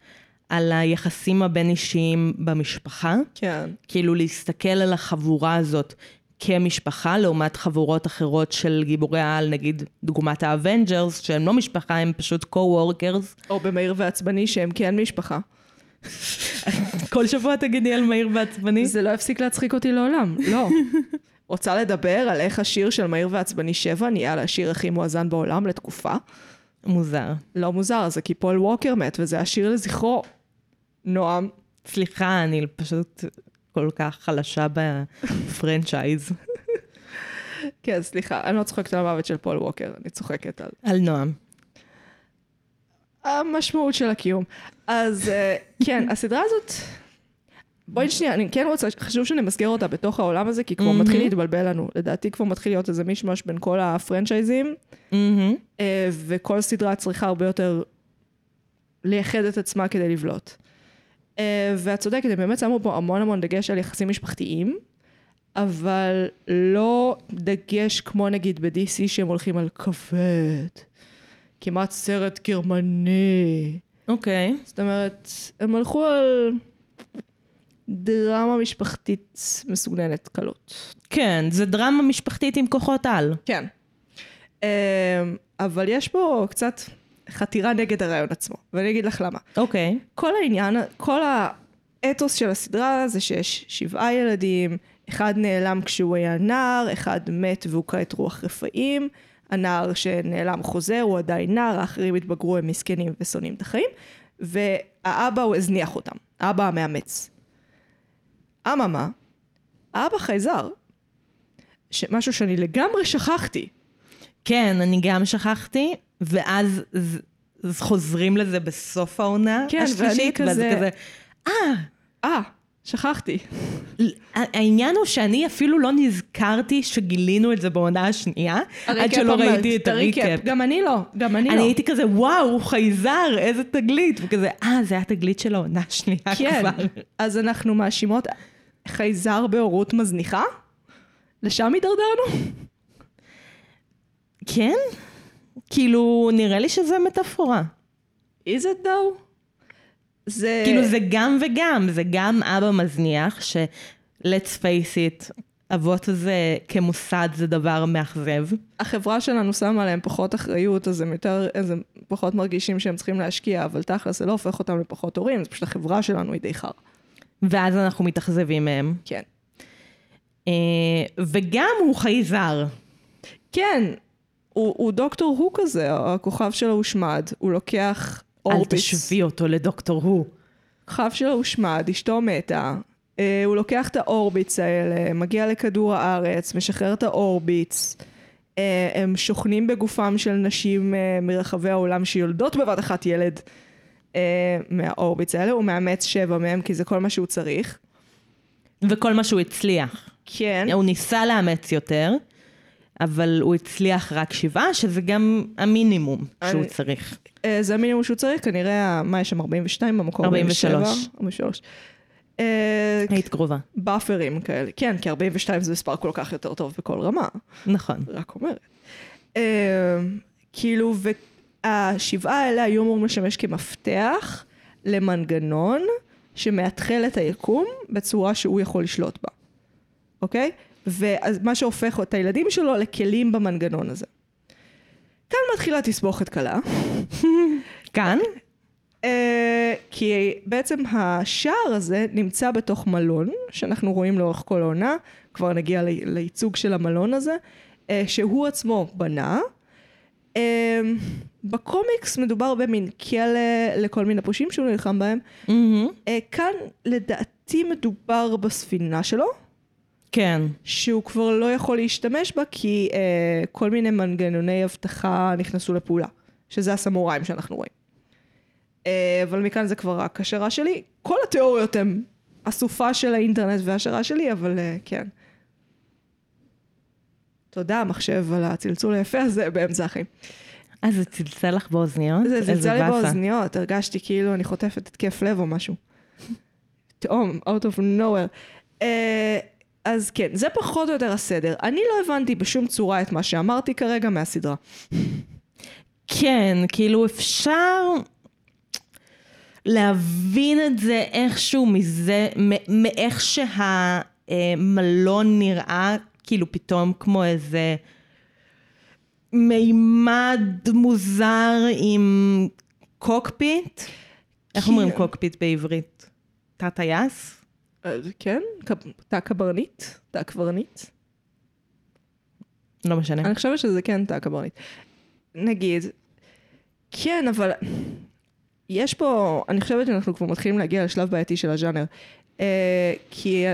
על היחסים הבין-אישיים במשפחה. כן. כאילו להסתכל על החבורה הזאת כמשפחה, לעומת חבורות אחרות של גיבורי העל, נגיד דוגמת ה Avengers, שהם לא משפחה, הם פשוט co-workers. או במהיר ועצבני שהם כן משפחה. כל שבוע תגידי על מהיר ועצבני. זה לא יפסיק להצחיק אותי לעולם, לא. רוצה לדבר על איך השיר של מהיר ועצבני 7 נהיה לשיר הכי מואזן בעולם לתקופה. מוזר. לא מוזר, זה כי פול ווקר מת, וזה השיר לזכרו. נועם, סליחה, אני פשוט כל כך חלשה ב franchise. כן, סליחה, אני לא צוחקת על המוות של פול ווקר, אני צוחקת על על נועם. המשמעות של הקיום. אז אה, כן, הסדרה הזאת, בואי שנייה, אני כן רוצה, חשוב שנמסגר אותה בתוך העולם הזה, כי כבר מתחיל להתבלבל לנו. לדעתי כבר מתחיל להיות איזה מישמש בין כל הפרנצ'ייזים. אה, וכל סדרה צריכה הרבה יותר לייחד את עצמה כדי לבלוט. אה, ואת צודקת, הם באמת שמו פה המון המון דגש על יחסים משפחתיים, אבל לא דגש כמו נגיד ב-DC שהם הולכים על כבד, כמעט סרט גרמני. אוקיי. זאת אומרת, הם הלכו על דרמה משפחתית מסוגננת קלות. כן, זה דרמה משפחתית עם כוחות על. כן. אמ, אבל יש פה קצת חתירה נגד הרעיון עצמו, ואני אגיד לך למה. אוקיי. כל העניין, כל האתוס של הסדרה זה שיש שבעה ילדים, אחד נעלם כשהוא היה נער, אחד מת והוא כעת רוח רפאים, הנער שנעלם חוזר, הוא עדיין נער, האחרים התבגרו, הם מסכנים ושונאים את החיים, והאבא הוא הזניח אותם, האבא המאמץ. אממה, האבא חייזר, משהו שאני לגמרי שכחתי. כן, אני גם שכחתי, ואז אז חוזרים לזה בסוף העונה כן, ואני השלישית, ואז כזה- כזה, אה, אה, שכחתי. העניין הוא שאני אפילו לא נזכרתי שגילינו את זה בעונה השנייה, עד שלא הריקאפ ראיתי את הריקאפ. גם אני לא, גם אני, אני לא. הייתי כזה, וואו, הוא חייזר, איזה תגלית, וכזה, אה, זה התגלית של העונה השנייה כן, כבר. אז אנחנו מאשימות חייזר בהורות מזניחה? לשם הידרדרנו? כן? כאילו, נראה לי שזה מטאפורה. is it though? זה... כאילו, זה גם וגם, זה גם אבא מזניח, ש- let's face it, אבות הזה כמוסד זה דבר מאכזב. החברה שלנו שמה עליהם פחות אחריות, אז הם יותר, אז הם פחות מרגישים שהם צריכים להשקיע, אבל תכל'ס זה לא הופך אותם לפחות הורים, זה פשוט החברה שלנו היא די חר. ואז אנחנו מתאכזבים מהם. כן. אה, וגם הוא חייזר. כן, הוא, הוא דוקטור הו כזה, הכוכב שלו הושמד, הוא לוקח אל אורביס. תשווי אותו לדוקטור הוא. הכוכב שלו הושמד, אשתו מתה, אה, הוא לוקח את האורביטס האלה, מגיע לכדור הארץ, משחרר את האורביטס, אה, הם שוכנים בגופם של נשים אה, מרחבי העולם שיולדות בבת אחת ילד אה, מהאורביטס האלה, הוא מאמץ שבע מהם כי זה כל מה שהוא צריך. וכל מה שהוא הצליח. כן, הוא ניסה לאמץ יותר, אבל הוא הצליח רק שבעה, שזה גם המינימום שהוא אני- צריך. אה, זה המינימום שהוא צריך, כנראה, מה יש שם, 42 במקור? 43. 43. אה, היית קרובה. באפרים כאלה, כן, כי 42 זה מספר כל כך יותר טוב בכל רמה. נכון. רק אומרת. Uh, כאילו, והשבעה האלה היו אמורים לשמש כמפתח למנגנון שמאתחל את היקום בצורה שהוא יכול לשלוט בה, אוקיי? ואז מה שהופך את הילדים שלו לכלים במנגנון הזה. כאן מתחילה תסבוכת קלה. כאן? אה, כי בעצם השער הזה נמצא בתוך מלון, שאנחנו רואים לאורך כל העונה, כבר נגיע ל- לייצוג של המלון הזה, אה, שהוא עצמו בנה. אה, בקומיקס מדובר במין כלא לכל מיני פושעים שהוא נלחם בהם. מהמם. אה, כאן לדעתי מדובר בספינה שלו, כן. שהוא כבר לא יכול להשתמש בה כי אה, כל מיני מנגנוני אבטחה נכנסו לפעולה, שזה הסמוראים שאנחנו רואים. אה, אבל מכאן זה כבר רק השערה שלי. כל התיאוריות הן אסופה של האינטרנט והשערה שלי, אבל אה, כן. תודה, מחשב, על הצלצול היפה הזה באמצע החיים. אז זה צלצל לך באוזניות? זה צלצל לי. באוזניות, הרגשתי כאילו אני חוטפת התקף לב או משהו. פתאום, out of nowhere. אה, אז כן, זה פחות או יותר הסדר. אני לא הבנתי בשום צורה את מה שאמרתי כרגע מהסדרה. כן, כאילו אפשר להבין את זה איכשהו מזה, מאיך שהמלון נראה, כאילו פתאום כמו איזה מימד מוזר עם cockpit. איך אומרים כן. cockpit בעברית? תא טייס? כן? תא קברניט? תא קברניט? לא משנה. אני חושבת שזה כן תא קברניט. נגיד, כן, אבל יש פה, אני חושבת שאנחנו כבר מתחילים להגיע לשלב בעייתי של הז'אנר. אה, כי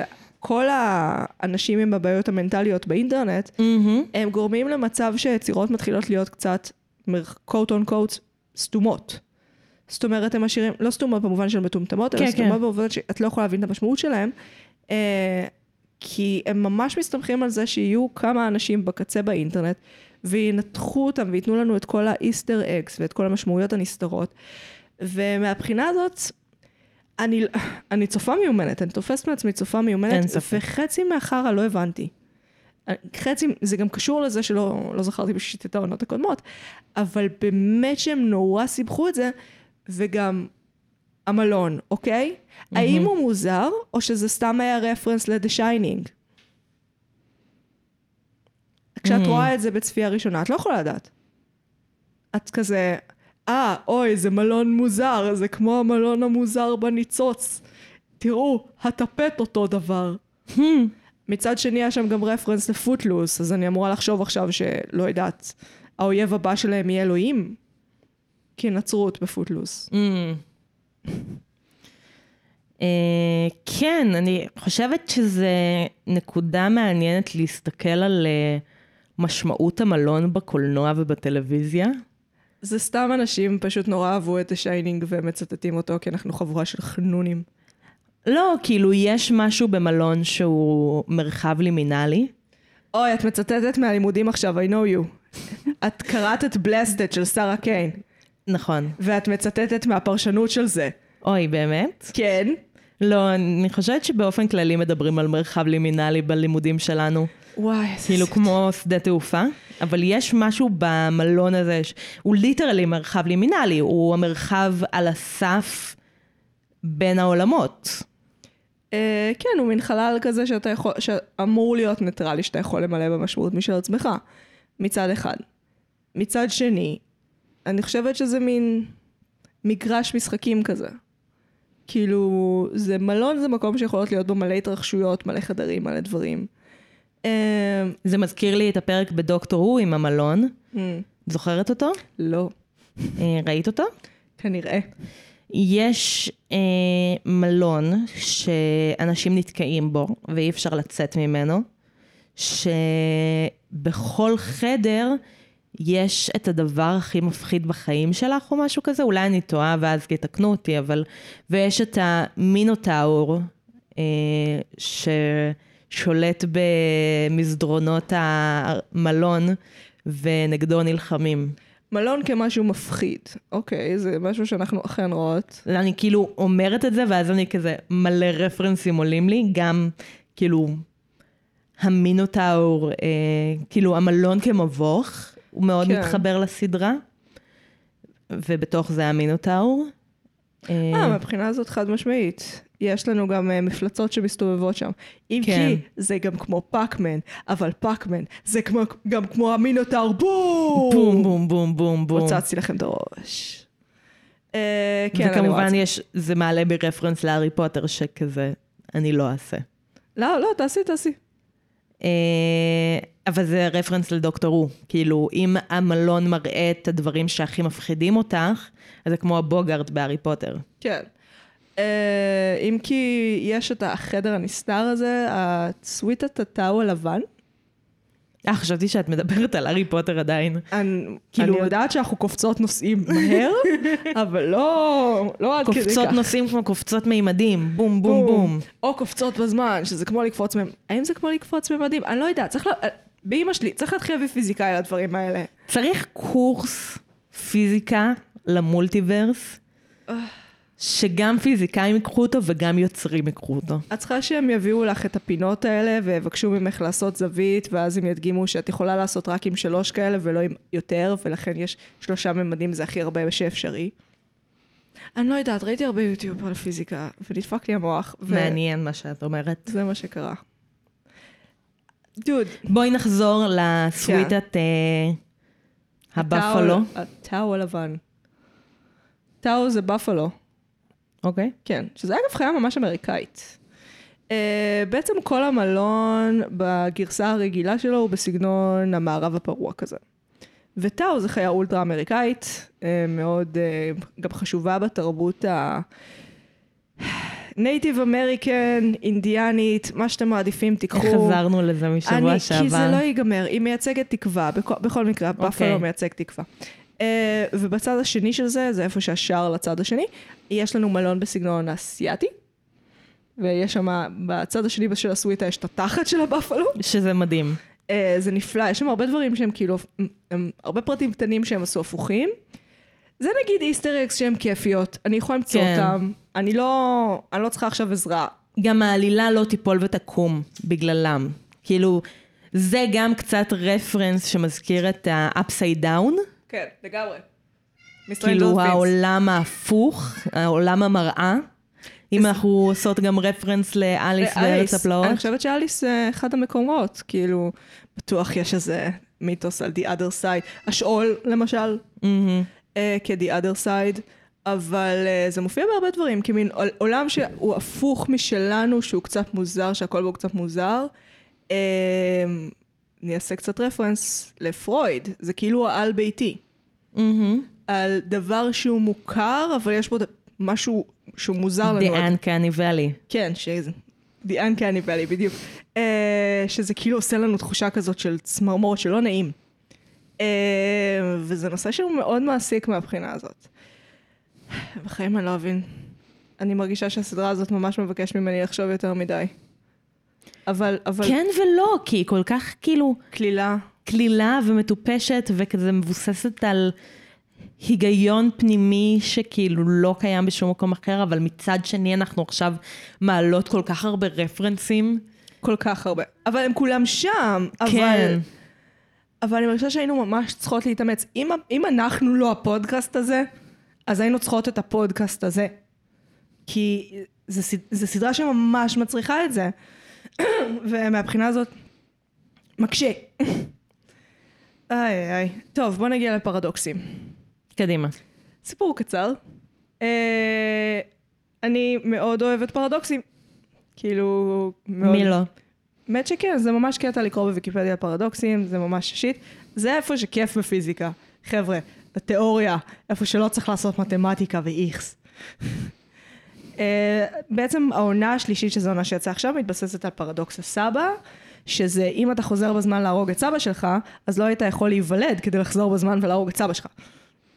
כל האנשים עם הבעיות המנטליות באינטרנט, מהמם. הם גורמים למצב שיצירות מתחילות להיות קצת, קוט און קוט, סתומות. זאת אומרת, הם משאירים, לא סתומות במובן של מטומטמות, אלא כן, סתומות כן. במובן שאת לא יכולה להבין את המשמעות שלהם, אה, כי הם ממש מסתמכים על זה שיהיו כמה אנשים בקצה באינטרנט, וינתחו אותם וייתנו לנו את כל האיסטר אקס ואת כל המשמעויות הנסתרות. ומהבחינה הזאת, אני, אני צופה מיומנת, אני תופסת מעצמי צופה אין מיומנת, ספק. וחצי מהחרא לא הבנתי. חצי, זה גם קשור לזה שלא לא זכרתי בשישית את העונות הקודמות, אבל באמת שהם נורא סיבכו את זה, וגם המלון, אוקיי? Mm-hmm. האם הוא מוזר, או שזה סתם היה רפרנס ל-The Shining? כשאת Mm. רואה את זה בצפייה ראשונה, את לא יכולה לדעת. את כזה, אה, אוי, זה מלון מוזר, זה כמו המלון המוזר בניצוץ. תראו, הטפט אותו דבר. מצד שני, היה שם גם רפרנס לפוטלוס, אז אני אמורה לחשוב עכשיו שלא יודעת, האויב הבא שלהם יהיה אלוהים? כי נצרות בפוטלוס. אה, כן, אני חושבת שזה נקודה מעניינת להסתכל על אה, משמעות המלון בקולנוע ובטלוויזיה. זה סתם אנשים פשוט נורא אהבו את ה Shining והם מצטטים אותו, כי אנחנו חבורה של חנונים. לא, כאילו יש משהו במלון שהוא מרחב לימינלי. אוי, את מצטטת מהלימודים עכשיו, I know you. את קראת את Blasted של שרה קיין, נכון. ואת מצטטת מהפרשנות של זה. אוי, באמת? כן. לא, אני חושבת שבאופן כללי מדברים על מרחב לימינלי בלימודים שלנו. וואי, איזה כאילו סיוט. כמו שדה תעופה, אבל יש משהו במלון הזה, ש- הוא literally מרחב לימינלי, הוא המרחב על הסף בין העולמות. אה, כן, הוא מין חלל כזה שאתה יכול, שאמור להיות ניטרלי, שאתה יכול למלא במשמעות משל עצמך, מצד אחד. מצד שני, אני חושבת שזה מין מגרש משחקים כזה. כאילו, זה מלון זה מקום שיכולות להיות בו מלא התרחשויות, מלא חדרים, מלא דברים. אה, זה מזכיר לי את הפרק בדוקטור הוא עם המלון. אה, זוכרת אותו? לא, אה, ראית אותו? כנראה. יש אה, מלון שאנשים נתקעים בו ואי אפשר לצאת ממנו, שבכל חדר יש את הדבר הכי מפחיד בחיים שלך או משהו כזה, אולי אני טועה ואז יתקנו אותי, אבל... ויש את המינוטאור אה, ששולט במסדרונות המלון ונגדו נלחמים. מלון כמשהו מפחיד. אוקיי, זה משהו שאנחנו אכן רואות. אני כאילו אומרת את זה, ואז אני כזה, מלא רפרנסים עולים לי, גם כאילו המינוטאור, אה, כאילו המלון כמבוך, הוא מאוד כן. מתחבר לסדרה, ובתוך זה המינוטאור. אה, אה, מהבחינה הזאת חד משמעית. יש לנו גם uh, מפלצות שמסתובבות שם. אם כן. כי זה גם כמו פאקמן, אבל פאקמן זה כמו, גם כמו המינוטאור בום! בום בום בום בום בום. הוצצתי לכם את הראש. אה, כן, וכמובן. יש, זה מעלה בי רפרנס להארי פוטר שכזה, אני לא אעשה. לא, לא, תעשי, תעשי. אה, אבל זה רפרנס לדוקטור הוא. כאילו, אם המלון מראה את הדברים שהכי מפחידים אותך, אז זה כמו הבוגארד בהארי פוטר. כן. אה, אם כי יש את החדר הנסתר הזה, הסוויטת הטאו הלבן. אה, חשבתי שאת מדברת על הארי פוטר עדיין. אני, כאילו- אני יודעת שאנחנו קופצות נוסעים מהר, אבל לא, לא עד כדי כך. קופצות נושאים כמו קופצות מימדים, בום בום בום. או קופצות בזמן, שזה כמו לקפוץ מהם. האם זה כמו לקפוץ ממדים? אני לא יודעת, צריך ל... באמא שלי, צריך להתחיל בפיזיקאי לדברים האלה. צריך קורס פיזיקה למולטיברס, שגם פיזיקאים ייקחו אותו וגם יוצרים ייקחו אותו. את צריכה שהם יביאו לך את הפינות האלה ויבקשו ממך לעשות זווית, ואז הם ידגימו שאת יכולה לעשות רק עם שלוש כאלה ולא עם יותר, ולכן יש שלושה ממדים, זה הכי הרבה שאפשרי. אני לא יודעת, ראיתי הרבה יוטיוב על פיזיקה, ונדפק לי המוח. ו- מעניין מה שאת אומרת. זה מה שקרה. דוד. בואי נחזור לסוויטת אה, הבפלו. הטאו הלבן. טאו זה בפלו. אוקיי. כן, שזה אגב חיה ממש אמריקאית. אה, בעצם כל המלון בגרסה הרגילה שלו הוא בסגנון המערב הפרוע כזה. וטאו זה חיה אולטרה אמריקאית, אה, מאוד אה, גם חשובה בתרבות ה... Native American, אינדיאנית, מה שאתם מעדיפים תיקחו. איך חזרנו לזה משבוע אני, שעבר? כי זה לא ייגמר, היא מייצגת תקווה, בכל, בכל מקרה, אוקיי. בפלו מייצג תקווה. Uh, ובצד השני של זה, זה איפה שהשער לצד השני, יש לנו מלון בסגנון אסיאתי, ויש שם, בצד השני של הסוויטה יש את התחת של הבפלו. שזה מדהים. Uh, זה נפלא, יש שם הרבה דברים שהם כאילו, הם הרבה פרטים קטנים שהם עשו הפוכים. זה נגיד איסטר אקס שהם כיפיות, אני יכולה למצוא כן. אותם, אני לא, אני לא צריכה עכשיו עזרה. גם העלילה לא תיפול ותקום בגללם. כאילו, זה גם קצת רפרנס שמזכיר את ה-upside down. כן, לגמרי. כאילו העולם ההפוך, העולם המראה. אם אנחנו עושות גם רפרנס לאליס בארץ הפלאות. אני חושבת שאליס זה אחד המקומות, כאילו, בטוח יש איזה מיתוס על the other side. השאול, למשל, אה, כ-the other side, אבל אה, זה מופיע בהרבה דברים, כמין עול- עולם שהוא הפוך משלנו, שהוא קצת מוזר, שהכל בו קצת מוזר. אה, אני אעשה קצת רפרנס לפרויד, זה כאילו העל ביתי. על דבר שהוא מוכר, אבל יש ד- משהו שהוא מוזר לנו. The Uncanny Valley. כן, שזה... The Uncanny Valley, בדיוק. Uh, שזה כאילו עושה לנו תחושה כזאת של צמרמורת שלא נעים. Uh, וזה נושא שהוא מאוד מעסיק מהבחינה הזאת. בחיים אני לא אבין. אני מרגישה שהסדרה הזאת ממש מבקשת ממני לחשוב יותר מדי. אבל, אבל... כן ולא, כי היא כל כך כאילו קלילה. קלילה ומטופשת וכזה מבוססת על היגיון פנימי שכאילו לא קיים בשום מקום אחר, אבל מצד שני אנחנו עכשיו מעלות כל כך הרבה רפרנסים. כל כך הרבה. אבל הם כולם שם. אבל... כן. אבל אני מרגישה שהיינו ממש צריכות להתאמץ. אם, אם אנחנו לא הפודקאסט הזה, אז היינו צריכות את הפודקאסט הזה. כי זו זו סדרה שממש מצריכה את זה. ומהבחינה הזאת, מקשה. איי איי. טוב, בוא נגיע לפרדוקסים. קדימה. סיפור קצר. אה, אני מאוד אוהבת פרדוקסים. כאילו, מאוד... מי לא? האמת שכן, זה ממש קטע לקרוא בוויקיפדיה פרדוקסים, זה ממש שיט. זה איפה שכיף בפיזיקה. חבר'ה, בתיאוריה, איפה שלא צריך לעשות מתמטיקה ואיכס. uh, בעצם העונה השלישית, שזו העונה שיצאה עכשיו, מתבססת על פרדוקס הסבא, שזה אם אתה חוזר בזמן להרוג את סבא שלך, אז לא היית יכול להיוולד כדי לחזור בזמן ולהרוג את סבא שלך.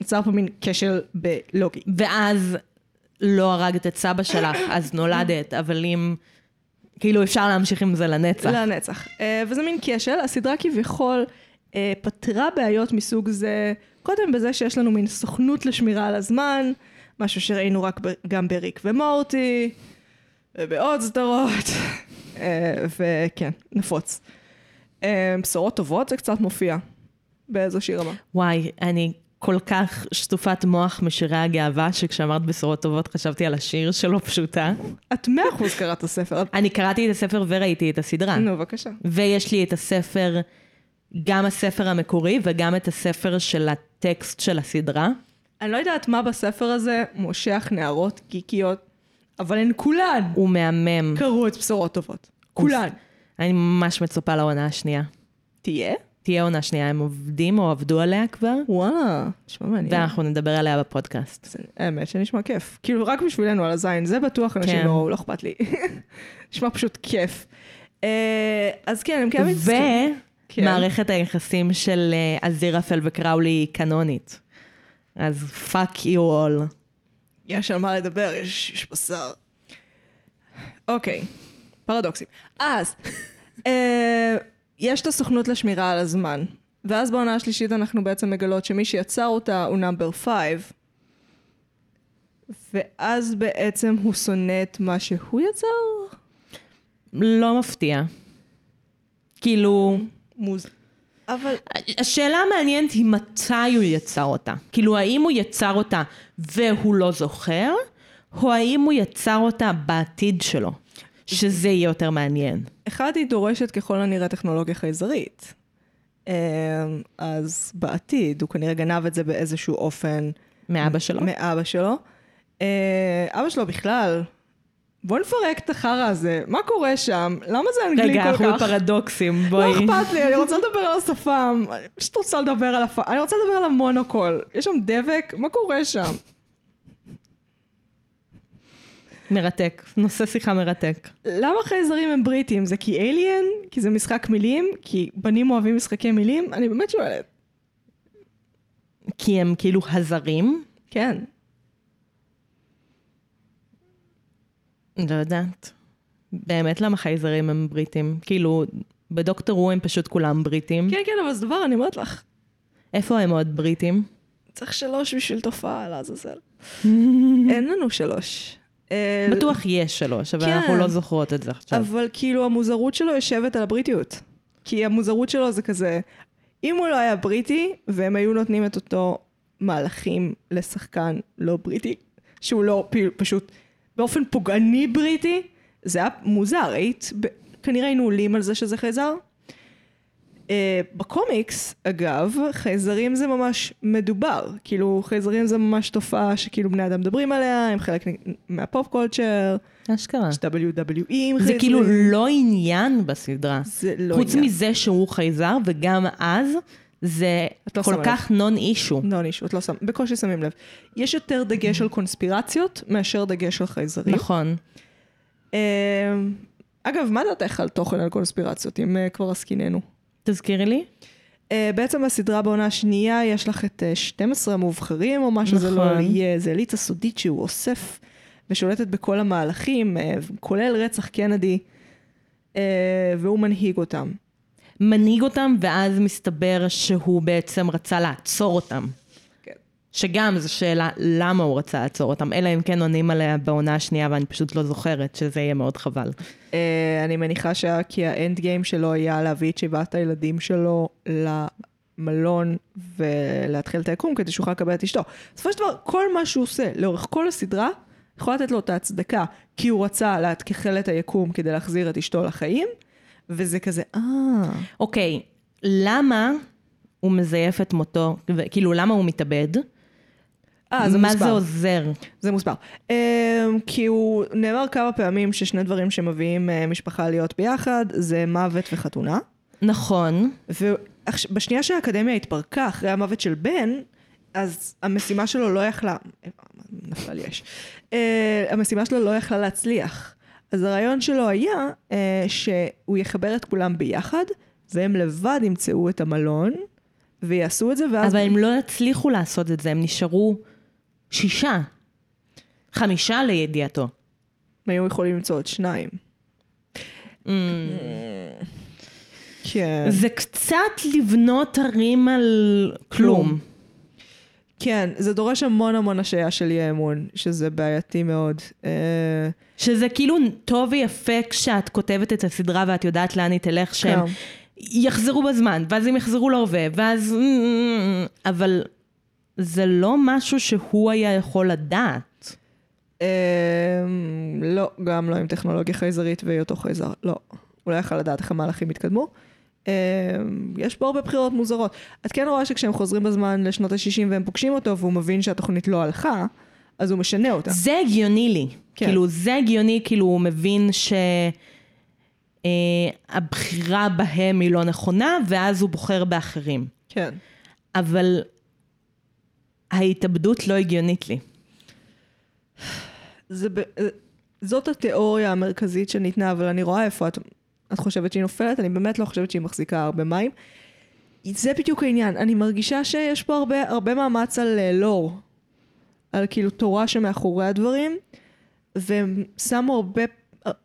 נוצר פה מין כשל בלוגי. ואז לא הרגת את סבא שלך, אז נולדת, אבל אם... כאילו אפשר להמשיך עם זה לנצח. לנצח. Uh, וזה מין כשל, הסדרה כביכול uh, פתרה בעיות מסוג זה, קודם בזה שיש לנו מין סוכנות לשמירה על הזמן, משהו שראינו רק ב- גם בריק ומורטי, ובעוד סדרות, uh, וכן, נפוץ. Uh, בשורות טובות זה קצת מופיע באיזושהי רמה. וואי, אני כל כך שטופת מוח משירי הגאווה, שכשאמרת בשורות טובות חשבתי על השיר שלו פשוטה. את מאה אחוז קראת את הספר. אני קראתי את הספר וראיתי את הסדרה. נו, בבקשה. ויש לי את הספר, גם הספר המקורי וגם את הספר של הטקסט של הסדרה. אני לא יודעת מה בספר הזה מושך נערות גיקיות, אבל הן כולן הוא מהמם. קראו את בשורות טובות. כולן. אני ממש מצופה לעונה השנייה. תהיה? תהיה עונה שנייה, הם עובדים או עבדו עליה כבר, וואלה, נשמע מעניין. ואנחנו נדבר עליה בפודקאסט. זה- האמת שנשמע כיף. כאילו, רק בשבילנו על הזין, זה בטוח אנשים כן. לא, לא אכפת לי. נשמע פשוט כיף. אה, אז כן, הם כן מתעסקים. כן. ומערכת היחסים של אה, אזירפל וקראולי היא קנונית. אז fuck you all. יש על מה לדבר, יש, יש בשר. אוקיי, פרדוקסים. אז, אה, יש את הסוכנות לשמירה על הזמן, ואז בעונה השלישית אנחנו בעצם מגלות שמי שיצר אותה הוא Number Five, ואז בעצם הוא שונא את מה שהוא יצר? לא מפתיע. כאילו, מוז... אבל... השאלה המעניינת היא מתי הוא יצר אותה. כאילו, האם הוא יצר אותה והוא לא זוכר, או האם הוא יצר אותה בעתיד שלו, שזה יהיה יותר מעניין. אחד, היא דורשת ככל הנראה טכנולוגיה חייזרית. אמ, אז בעתיד, הוא כנראה גנב את זה באיזשהו אופן מאבא שלו. מאבא שלו. אה, אבא שלו בכלל בוא נפרק את החרא הזה, מה קורה שם? למה זה אנגלי רגע, כל אנחנו כך? בפרדוקסים, לא בואי. אכפת לי, אני רוצה לדבר על השפם, אני פשוט רוצה לדבר על הפ... אני רוצה לדבר על המונוקול. יש שם דבק, מה קורה שם? מרתק, נושא שיחה מרתק. למה חייזרים הם בריטים? זה כי אליאן? כי זה משחק מילים? כי בנים אוהבים משחקי מילים? אני באמת שואלת. כי הם כאילו הזרים? כן. לא יודעת. באמת למה חייזרים הם בריטים? כאילו, בדוקטור רו הם פשוט כולם בריטים. כן, כן, אבל זה דבר, אני אומרת לך. איפה הם עוד בריטים? צריך שלוש בשביל תופעה, לעזאזל. אין לנו שלוש. אה, בטוח יש שלוש, אבל כן. אנחנו לא זוכרות את זה עכשיו. אבל כאילו המוזרות שלו יושבת על הבריטיות. כי המוזרות שלו זה כזה, אם הוא לא היה בריטי, והם היו נותנים את אותו מהלכים לשחקן לא בריטי, שהוא לא פשוט באופן פוגעני בריטי, זה היה מוזר, היית, כנראה היינו עולים על זה שזה חייזר. Uh, בקומיקס, אגב, חייזרים זה ממש מדובר. כאילו, חייזרים זה ממש תופעה שכאילו בני אדם מדברים עליה, הם חלק מהפופ קולצ'ר, אשכרה. יש WWE עם זה חייזרים. כאילו לא עניין בסדרה. זה לא חוץ עניין. מזה שהוא חייזר, וגם אז זה לא כל שמה כך נון אישו. לא נישו, את לא שם, בקושי שמים לב. יש יותר דגש על קונספירציות מאשר דגש על חייזרים. נכון. אה, אגב, מה דעתך על תוכן על קונספירציות, אם אה, כבר עסקיננו? תזכירי לי. אה, בעצם בסדרה בעונה השנייה יש לך את אה, 12 המובחרים, או מה שזה לא נכון. יהיה, זה אליטה סודית שהוא אוסף ושולטת בכל המהלכים, אה, כולל רצח קנדי, אה, והוא מנהיג אותם. מנהיג אותם, ואז מסתבר שהוא בעצם רצה לעצור אותם. שגם זו שאלה למה הוא רצה לעצור אותם, אלא אם כן עונים עליה בעונה השנייה, ואני פשוט לא זוכרת, שזה יהיה מאוד חבל. אה, אני מניחה שה... כי האנד גיים שלו היה להביא את שבעת הילדים שלו למלון ולהתחיל את היקום כדי שיוכל לקבל את אשתו. בסופו של דבר, כל מה שהוא עושה לאורך כל הסדרה, יכול לתת לו את ההצדקה, כי הוא רצה להתכחל את היקום כדי להחזיר את אשתו לחיים, וזה כזה, אה... אוקיי, למה הוא מזייף את מותו, כאילו למה הוא מתאבד? אה, זה מה מוסבר. זה עוזר? זה מוסבר. Um, כי הוא נאמר כמה פעמים ששני דברים שמביאים uh, משפחה להיות ביחד, זה מוות וחתונה. נכון, ובשנייה שהאקדמיה התפרקה אחרי המוות של בן, אז המשימה שלו לא יכלה, נפלה לי אש, uh, המשימה שלו לא יכלה להצליח. אז הרעיון שלו היה uh, שהוא יחבר את כולם ביחד, והם לבד ימצאו את המלון, ויעשו את זה, ואז... אבל הם לא הצליחו לעשות את זה, הם נשארו שישה. חמישה לידיעתו. הם היו יכולים למצוא עוד שניים. כן. זה קצת לבנות ערים על כלום. כן, זה דורש המון המון השעיה של אי אמון, שזה בעייתי מאוד. אה, שזה כאילו טוב ויפה כשאת כותבת את הסדרה ואת יודעת לאן היא תלך, שהם כן. יחזרו בזמן, ואז הם יחזרו להווה, ואז... אבל זה לא משהו שהוא היה יכול לדעת. אה, לא, גם לא עם טכנולוגיה חייזרית והיותו חייזר, לא. הוא לא יכל לדעת איך המהלכים יתקדמו. אה, יש פה הרבה בחירות מוזרות. את כן רואה שכשהם חוזרים בזמן לשנות ה-60 והם פוגשים אותו והוא מבין שהתוכנית לא הלכה, אז הוא משנה אותה. זה הגיוני לי. כן. כאילו, זה הגיוני, כאילו, הוא מבין שהבחירה בהם היא לא נכונה, ואז הוא בוחר באחרים. כן. אבל ההתאבדות לא הגיונית לי. זה ב... אה, זאת התיאוריה המרכזית שניתנה, אבל אני רואה איפה את, את חושבת שהיא נופלת, אני באמת לא חושבת שהיא מחזיקה הרבה מים. זה בדיוק העניין, אני מרגישה שיש פה הרבה, הרבה מאמץ על uh, לור, על כאילו תורה שמאחורי הדברים, והם שמו הרבה,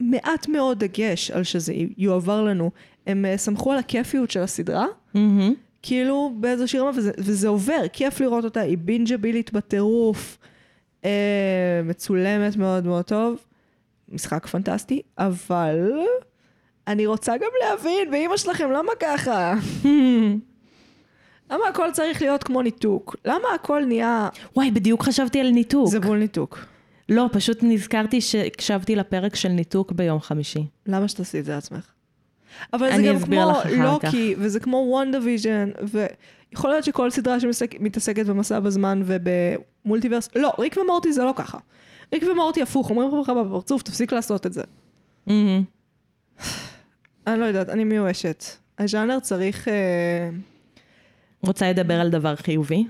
מעט מאוד דגש על שזה יועבר לנו. הם uh, סמכו על הכיפיות של הסדרה, מהמם. כאילו באיזושהי רמה, וזה, וזה עובר, כיף לראות אותה, היא בינג'בילית בטירוף, אה, מצולמת מאוד מאוד טוב, משחק פנטסטי, אבל אני רוצה גם להבין, באמא שלכם, למה ככה? למה הכל צריך להיות כמו ניתוק? למה הכל נהיה... וואי, בדיוק חשבתי על ניתוק. זה בול ניתוק. לא, פשוט נזכרתי שהקשבתי לפרק של ניתוק ביום חמישי. למה שתעשי את זה לעצמך? אבל זה גם כמו לוקי, וזה כמו WandaVision, ויכול להיות שכל סדרה שמתעסקת במסע בזמן וב multiverse, לא, ריק ומורטי זה לא ככה. ריק ומורטי הפוך, אומרים לך בפרצוף, תפסיק לעשות את זה. מהמם. אני לא יודעת, אני מיואשת. הז'אנר צריך... אה, רוצה לדבר על דבר חיובי?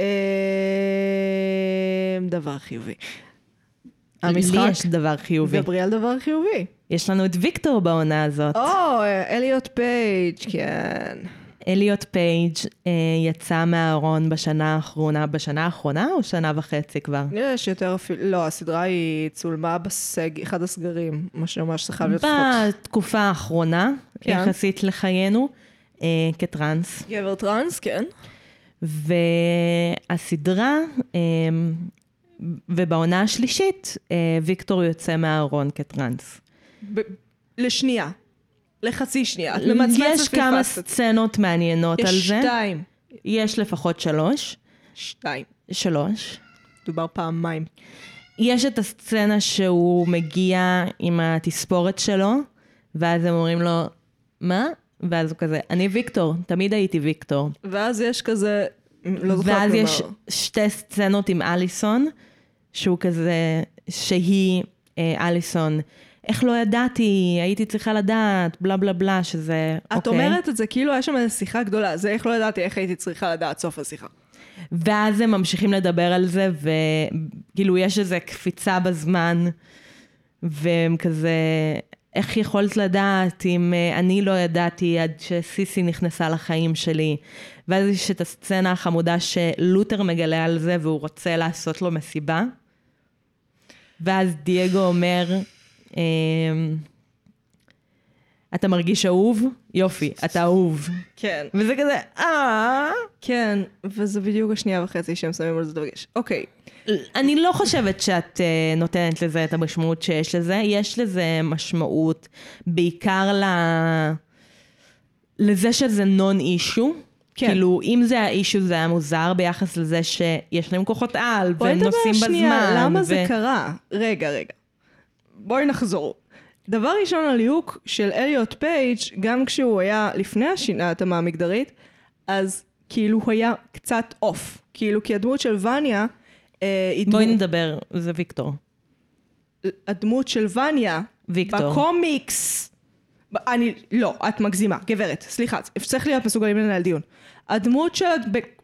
אה, דבר חיובי. לי המשחק יש דבר חיובי. דברי על דבר חיובי. יש לנו את ויקטור בעונה הזאת. או, אליוט פייג', כן. אליוט פייג' אה, יצא מהארון בשנה האחרונה, בשנה האחרונה או שנה וחצי כבר? יש יותר אפילו, לא, הסדרה היא צולמה בסג, אחד הסגרים, מה שזה חייב להיות לפחות. בתקופה האחרונה, כן. יחסית לחיינו, אה, כטרנס. גבר טראנס, כן. והסדרה, אה, ובעונה השלישית, אה, ויקטור יוצא מהארון כטרנס. ב- לשנייה. לחצי שנייה. ממצמצת יש כמה. סצנות מעניינות על יש זה. שתיים. יש לפחות שלוש. שתיים. שלוש. דובר פעמיים. יש את הסצנה שהוא מגיע עם התספורת שלו, ואז הם אומרים לו, מה? ואז הוא כזה, אני ויקטור, תמיד הייתי ויקטור. ואז יש כזה, לא זוכרת ואז כלומר. יש שתי סצנות עם אליסון, שהוא כזה, שהיא אה, אליסון. איך לא ידעתי, הייתי צריכה לדעת, בלה בלה בלה, שזה... את אוקיי. אומרת את זה כאילו היה שם איזו שיחה גדולה, זה איך לא ידעתי איך הייתי צריכה לדעת סוף השיחה. ואז הם ממשיכים לדבר על זה, וכאילו יש איזו קפיצה בזמן, והם כזה, איך יכולת לדעת אם אה, אני לא ידעתי עד שסיסי נכנסה לחיים שלי? ואז יש את הסצנה החמודה שלותר מגלה על זה והוא רוצה לעשות לו מסיבה. ואז דייגו אומר, אמ, אתה מרגיש אהוב? יופי, אתה אהוב. כן. וזה כזה, אה... כן, וזה בדיוק השנייה וחצי שהם שמים על זה דגש. אוקיי, אני לא חושבת שאת uh, נותנת לזה את המשמעות שיש לזה. יש לזה משמעות בעיקר ל... לזה שזה נון אישו. כן. כאילו, אם זה האישו זה היה מוזר ביחס לזה שיש להם כוחות על, בואי והם נדבר נוסעים שנייה, בזמן. למה זה ו- קרה? רגע, רגע. בואי נחזור. דבר ראשון, הליהוק של אליוט פייג', גם כשהוא היה לפני השינוי התאמה המגדרית, אז כאילו הוא היה קצת אוף. כאילו, כי הדמות של וניה, אה, בואי דמות, נדבר, זה ויקטור. הדמות של וניה, ויקטור. בקומיקס, אני, לא, את מגזימה, גברת, סליחה, צריך להיות מסוגלים לנהל דיון. הדמות של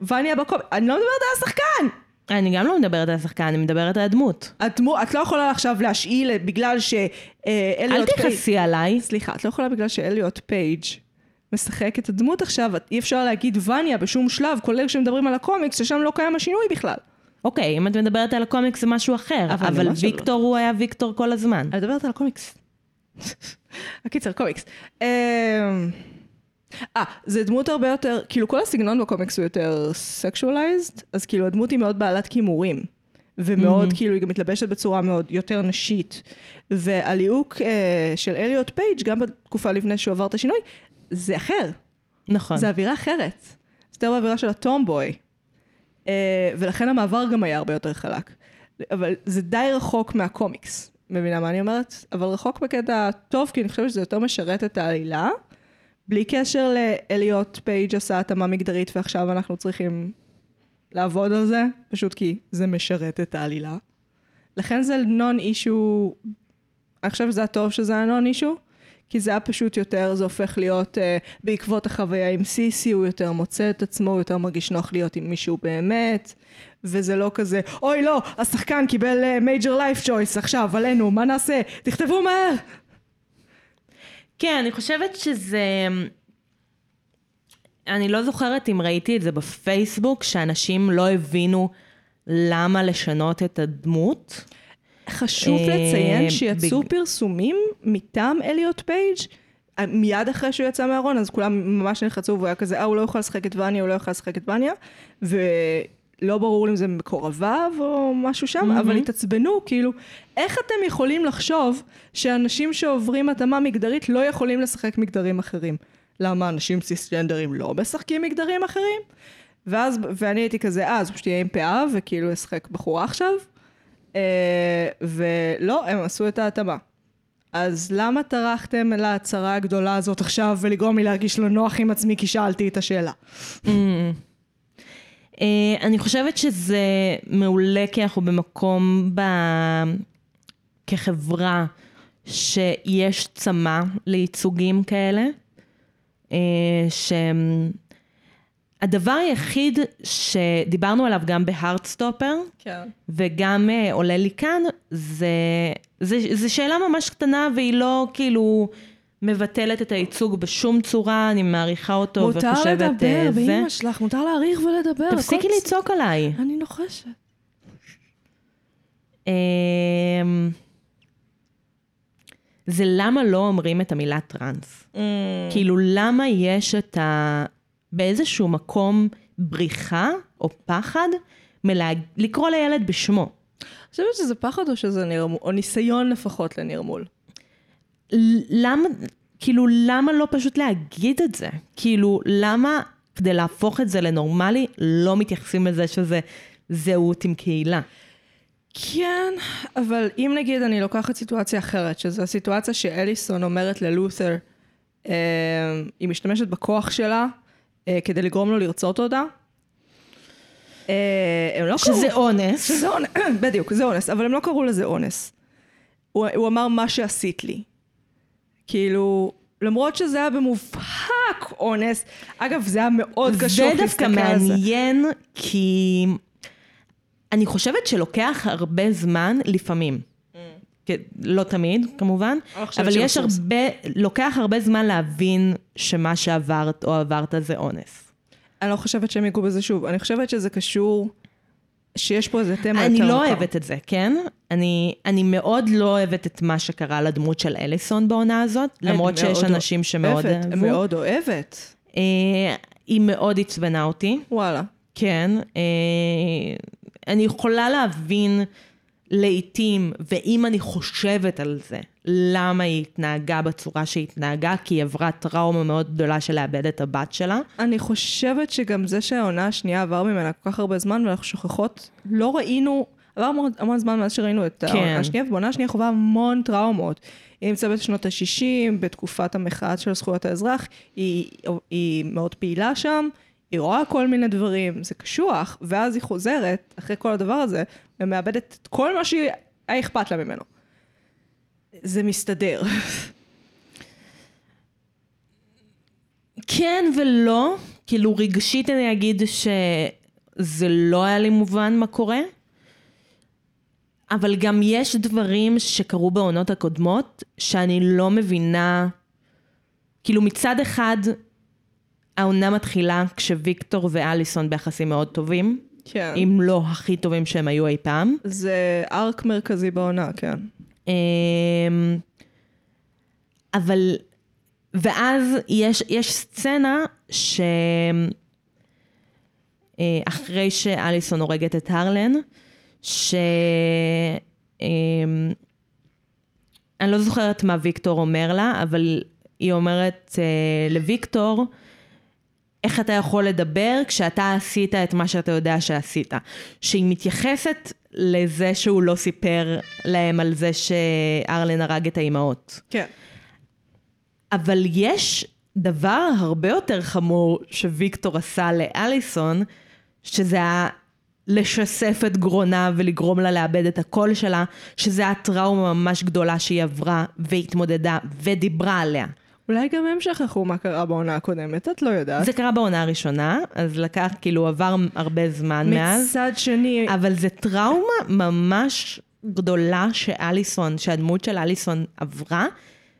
וניה בקומיקס, אני לא מדברת על השחקן! אני גם לא מדברת על השחקן, אני מדברת על הדמות. הדמו, את לא יכולה עכשיו להשאיל בגלל שאליוט אל פייג'... תכעסי עליי. סליחה, את לא יכולה בגלל שאליוט פייג' משחק את הדמות עכשיו, אי אפשר להגיד וניה בשום שלב, כולל כשמדברים על הקומיקס, ששם לא קיים השינוי בכלל. אוקיי, אם את מדברת על הקומיקס זה משהו אחר, אבל אבל לא. ויקטור הוא היה ויקטור כל הזמן. אני מדברת על הקומיקס. הקיצר, קומיקס. אה, זה דמות הרבה יותר, כאילו כל הסגנון בקומיקס הוא יותר sexualized, אז כאילו הדמות היא מאוד בעלת קימורים. ומאוד, כאילו, היא גם מתלבשת בצורה מאוד יותר נשית. והליהוק אה, של אליוט פייג', גם בתקופה לפני שהוא עבר את השינוי, זה אחר. נכון. זה אווירה אחרת. זה יותר באווירה של ה tomboy. אה, ולכן המעבר גם היה הרבה יותר חלק. אבל זה די רחוק מהקומיקס. מבינה מה אני אומרת? אבל רחוק בקטע טוב, כי אני חושבת שזה יותר משרת את העלילה. בלי קשר לאליוט פייג' עשה התאמה מגדרית ועכשיו אנחנו צריכים לעבוד על זה, פשוט כי זה משרת את העלילה. לכן זה non-issue, אני חושבת שזה הטוב שזה היה non-issue, כי זה היה פשוט יותר, זה הופך להיות, uh, בעקבות החוויה עם סיסי, הוא יותר מוצא את עצמו, הוא יותר מרגיש נוח להיות עם מישהו באמת, וזה לא כזה, אוי לא, השחקן קיבל major life choice עכשיו, עלינו, מה נעשה? תכתבו מהר! כן, אני חושבת שזה... אני לא זוכרת אם ראיתי את זה בפייסבוק, שאנשים לא הבינו למה לשנות את הדמות. חשוב אה, לציין שיצאו בג- פרסומים מטעם אליוט פייג' אה, מיד אחרי שהוא יצא מהארון, אז כולם ממש נלחצו, והוא היה כזה, אה, הוא לא יכול לשחק את וניה, הוא לא יכול לשחק את וניה, ולא ברור אם זה מקורביו או משהו שם, אבל התעצבנו, כאילו, איך אתם יכולים לחשוב שאנשים שעוברים התאמה מגדרית לא יכולים לשחק מגדרים אחרים? למה אנשים סיסג'נדרים לא משחקים מגדרים אחרים? ואז, ואני הייתי כזה, אה, אז פשוט יהיה עם פאה, וכאילו ישחק בחורה עכשיו? אה, ולא, הם עשו את ההתאמה. אז למה טרחתם להצהרה הגדולה הזאת עכשיו ולגרום לי להרגיש לא נוח עם עצמי כי שאלתי את השאלה? אה, אני חושבת שזה מעולה כי אנחנו במקום ב... כחברה שיש צמא לייצוגים כאלה, אה, שהם... הדבר היחיד שדיברנו עליו גם בהארדסטופר, כן. וגם אה, עולה לי כאן, זה, זה, זה שאלה ממש קטנה והיא לא כאילו מבטלת את הייצוג בשום צורה, אני מעריכה אותו מותר וחושבת לדבר, אה, זה. באמא שלך, מותר להעריך ולדבר. תפסיקי לצעוק עליי. אני נוחשת. אמ, זה למה לא אומרים את המילה טראנס. Mm. כאילו, למה יש את ה... באיזשהו מקום בריחה או פחד מלקרוא לילד בשמו. אני חושבת שזה פחד או שזה נרמול, או ניסיון לפחות לנרמול. למה, כאילו, למה לא פשוט להגיד את זה? כאילו, למה כדי להפוך את זה לנורמלי, לא מתייחסים לזה שזה זהות עם קהילה? כן, אבל אם נגיד אני לוקחת סיטואציה אחרת, שזו הסיטואציה שאליסון אומרת ללותר, אה, היא משתמשת בכוח שלה אה, כדי לגרום לו לרצות אותה. אה, הם לא קראו... שזה אונס. שזה אונס, בדיוק, זה אונס, אבל הם לא קראו לזה אונס. הוא, הוא אמר מה שעשית לי. כאילו, למרות שזה היה במובהק אונס, אגב, זה היה מאוד קשור זה דווקא להסתכל על זה. מעניין, כי אני חושבת שלוקח הרבה זמן, לפעמים. כן, לא תמיד, כמובן, אבל יש. הרבה, לוקח הרבה זמן להבין שמה שעברת או עברת זה אונס. אני לא חושבת שהם ייגעו בזה שוב. אני חושבת שזה קשור, שיש פה איזה תמה יותר אני לא עמוקה. אוהבת את זה, כן? אני, אני מאוד לא אוהבת את מה שקרה לדמות של אליסון בעונה הזאת, למרות שיש אנשים שמאוד אוהבת. מאוד אוהבת. אה, היא מאוד עצבנה אותי. וואלה. כן, אה, אני יכולה להבין לעתים, ואם אני חושבת על זה, למה היא התנהגה בצורה שהיא התנהגה, כי היא עברה טראומה מאוד גדולה של לאבד את הבת שלה. אני חושבת שגם זה שהעונה השנייה עבר ממנה כל כך הרבה זמן, ואנחנו שוכחות, לא ראינו, עבר המון, המון זמן מאז שראינו את כן. העונה השנייה, ובעונה השנייה חווה המון טראומות. היא נמצאת בשנות ה-60, בתקופת המחאה של זכויות האזרח, היא, היא מאוד פעילה שם, היא רואה כל מיני דברים, זה קשוח, ואז היא חוזרת, אחרי כל הדבר הזה, ומאבדת את כל מה שהיה אכפת לה ממנו. זה מסתדר. כן ולא, כאילו רגשית אני אגיד שזה לא היה לי מובן מה קורה, אבל גם יש דברים שקרו בעונות הקודמות שאני לא מבינה, כאילו מצד אחד העונה מתחילה כשוויקטור ואליסון ביחסים מאוד טובים, כן. אם לא הכי טובים שהם היו אי פעם. זה ארק מרכזי בעונה, כן. אמ, אבל, ואז יש, יש סצנה ש... אה, אחרי שאליסון הורגת את הרלן, ש... אמ, אני לא זוכרת מה ויקטור אומר לה, אבל היא אומרת אה, לוויקטור, איך אתה יכול לדבר כשאתה עשית את מה שאתה יודע שעשית. שהיא מתייחסת לזה שהוא לא סיפר להם על זה שארלן הרג את האימהות. כן. אבל יש דבר הרבה יותר חמור שוויקטור עשה לאליסון, שזה היה לשסף את גרונה ולגרום לה לאבד את הקול שלה, שזה היה טראומה ממש גדולה שהיא עברה והתמודדה ודיברה עליה. אולי גם הם שכחו מה קרה בעונה הקודמת, את לא יודעת. זה קרה בעונה הראשונה, אז לקח, כאילו, עבר הרבה זמן מאז. מצד שני, אבל זה טראומה ממש גדולה שאליסון, שהדמות של אליסון עברה,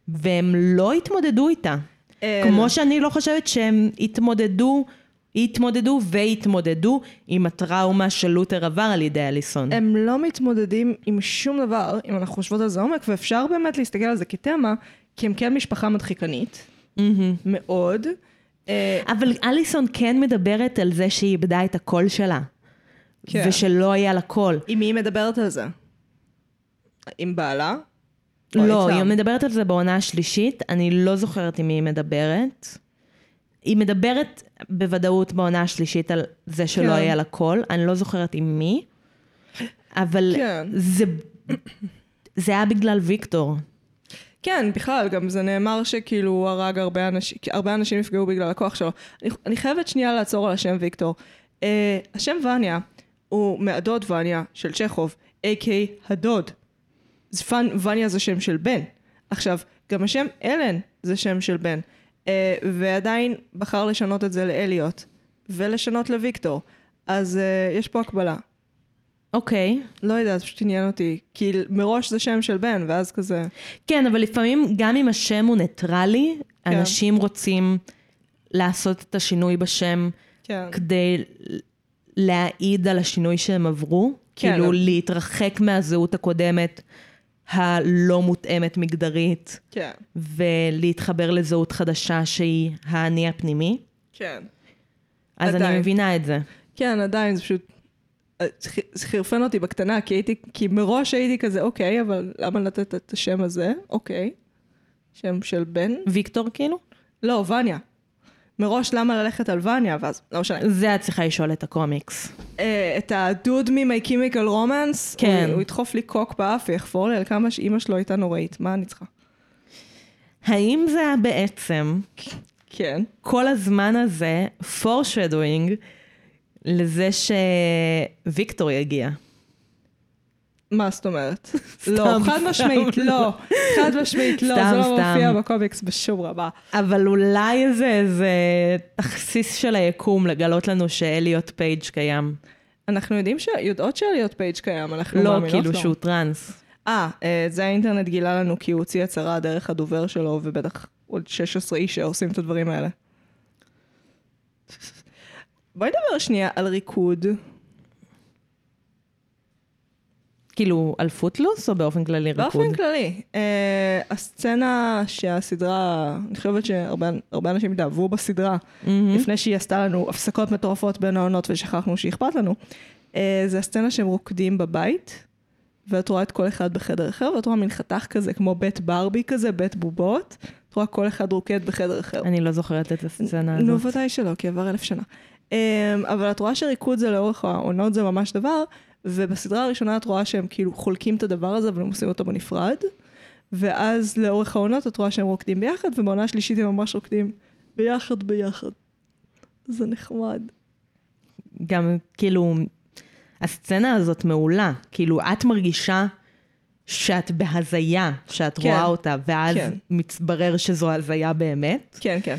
והם לא התמודדו איתה. אה, כמו שאני לא חושבת שהם התמודדו, התמודדו והתמודדו עם הטראומה שלותר עבר על ידי אליסון. הם לא מתמודדים עם שום דבר, אם אנחנו חושבות על זה עומק, ואפשר באמת להסתכל על זה כתמה, כי הם כן משפחה מדחיקנית, מאוד. אה, אבל אליסון כן מדברת על זה שהיא איבדה את הקול שלה. כן. ושלא היה לה קול. עם מי היא מדברת על זה? עם בעלה? לא? היא מדברת על זה בעונה השלישית, אני לא זוכרת עם מי היא מדברת. היא מדברת בוודאות בעונה השלישית על זה שלא כן. היה לה קול, אני לא זוכרת עם מי, אבל כן. זה, זה היה בגלל ויקטור. כן, בכלל, גם זה נאמר שכאילו הוא הרג הרבה אנשים, הרבה אנשים נפגעו בגלל הכוח שלו. אני, אני חייבת שנייה לעצור על השם ויקטור. אה, השם וניה הוא מהדוד וניה של צ'כוב, a.k. הדוד. אז פן, וניה זה שם של בן. עכשיו, גם השם אלן זה שם של בן. אה, ועדיין בחר לשנות את זה לאליוט, ולשנות לוויקטור. אז אה, יש פה הקבלה. אוקיי. לא יודעת, פשוט עניין אותי. כי מראש זה שם של בן, ואז כזה... כן, אבל לפעמים גם אם השם הוא ניטרלי, כן. אנשים רוצים לעשות את השינוי בשם כן. כדי להעיד על השינוי שהם עברו. כן, כאילו להתרחק מהזהות הקודמת הלא מותאמת מגדרית, כן. ולהתחבר לזהות חדשה שהיא האני הפנימי. כן. אז אני עדיין. מבינה את זה. כן, עדיין, זה פשוט... זה חירפן אותי בקטנה, כי הייתי, כי מראש הייתי כזה, אוקיי, אבל למה לתת את השם הזה? אוקיי. שם של בן? ויקטור כאילו? לא, וניה. מראש למה ללכת על וניה, ואז, לא משנה. זה את צריכה לשאול את הקומיקס. אה, את הדוד מ-My Chemical Romance, כן. הוא, הוא ידחוף לי קוק באף ויחפור לי על כמה שאימא שלו הייתה נוראית, מה אני צריכה? האם זה בעצם כן. כל הזמן הזה foreshadowing לזה שוויקטור יגיע? מה זאת אומרת? לא, חד משמעית לא. חד משמעית לא, זה לא. מופיע בקומיקס בשום רמה. אבל אולי זה איזה תכסיס של היקום לגלות לנו שאליוט פייג' קיים. אנחנו יודעים ש... יודעות שאליוט פייג' קיים, אנחנו לא, מאמינות כאילו לו. שהוא טראנס. אה, אה, זה האינטרנט גילה לנו כי הוא הוציא הצהרה דרך הדובר שלו, ובטח עוד 16 איש שעושים את הדברים האלה. בואי נדבר שנייה על ריקוד. כאילו, על Footloose או באופן כללי ריקוד? באופן כללי, אה, הסצנה שהסדרה, אני חושבת שהרבה הרבה אנשים התאהבו בסדרה, לפני שהיא עשתה לנו הפסקות מטורפות בין העונות ושכחנו שאכפת לנו, אה, זה הסצנה שהם רוקדים בבית, ואת רואה את כל אחד בחדר אחר, ואת רואה מין חתך כזה, כמו בית ברבי כזה, בית בובות, את רואה כל אחד רוקד בחדר אחר. אני לא זוכרת את הסצנה נו, הזאת. ודאי שלא, כי עבר אלף שנה. Um, אבל את רואה שריקוד זה לאורך העונות זה ממש דבר, ובסדרה הראשונה את רואה שהם כאילו חולקים את הדבר הזה, אבל הם עושים אותו בנפרד. ואז לאורך העונות את רואה שהם רוקדים ביחד, ובעונה השלישית הם ממש רוקדים ביחד ביחד. זה נחמד. גם כאילו, הסצנה הזאת מעולה. כאילו, את מרגישה שאת בהזיה, שאת כן. רואה אותה, ואז כן. מתברר שזו הזיה באמת. כן, כן.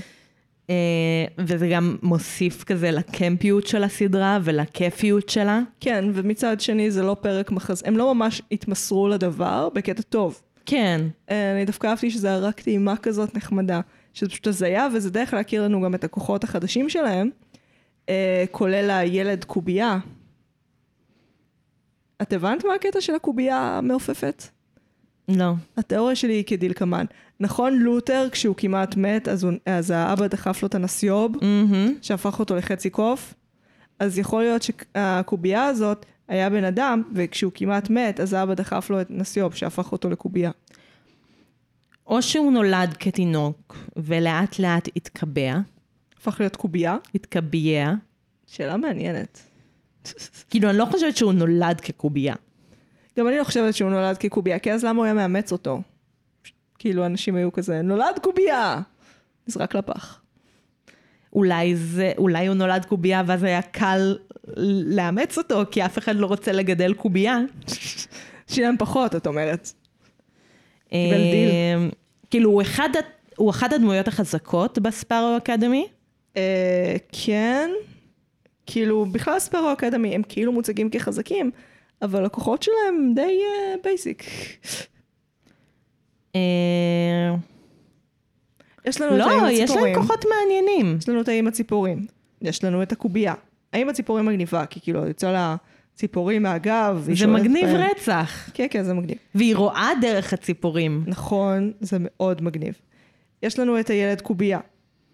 אה, וזה גם מוסיף כזה לקמפיות של הסדרה ולכיפיות שלה. כן, ומצד שני זה לא פרק מחז... הם לא ממש התמסרו לדבר בקטע טוב. כן, אה, אני דווקא אהבתי שזה רק טעימה כזאת נחמדה, שזה פשוט הזיה, וזה דרך להכיר לנו גם את הכוחות החדשים שלהם, אה, כולל הילד קובייה. את הבנת מה הקטע של הקובייה המעופפת? לא. התיאוריה שלי היא כדלקמן. נכון, לותר, כשהוא כמעט מת, אז, הוא, אז האבא דחף לו את הנסיוב, מהמם. שהפך אותו לחצי קוף. אז יכול להיות שהקובייה הזאת היה בן אדם, וכשהוא כמעט מת, אז האבא דחף לו את נסיוב, שהפך אותו לקובייה. או שהוא נולד כתינוק ולאט לאט התקבע, הפך להיות קובייה. התקבע. שאלה מעניינת. כאילו, אני לא חושבת שהוא נולד כקובייה. גם אני לא חושבת שהוא נולד כקובייה, כי אז למה הוא היה מאמץ אותו? כאילו אנשים היו כזה, נולד קובייה! נזרק לפח. אולי, זה, אולי הוא נולד קובייה ואז היה קל לאמץ אותו, כי אף אחד לא רוצה לגדל קובייה. שילם פחות, את אומרת. אה, דיל. כאילו, הוא אחד, הוא אחד הדמויות החזקות ב Sparrow Academy. אה, כן, כאילו, בכלל Sparrow Academy הם כאילו מוצגים כחזקים, אבל הכוחות שלהם די basic. אה, יש לנו את האם לא, יש הציפורים. להם כוחות מעניינים. יש לנו את האם הציפורים. יש לנו את הקובייה. האם הציפורים מגניבה, כי כאילו, יוצא לה ציפורים מהגב. זה מגניב בהם. רצח. כן, כן, זה מגניב. והיא רואה דרך הציפורים. נכון, זה מאוד מגניב. יש לנו את הילד קובייה.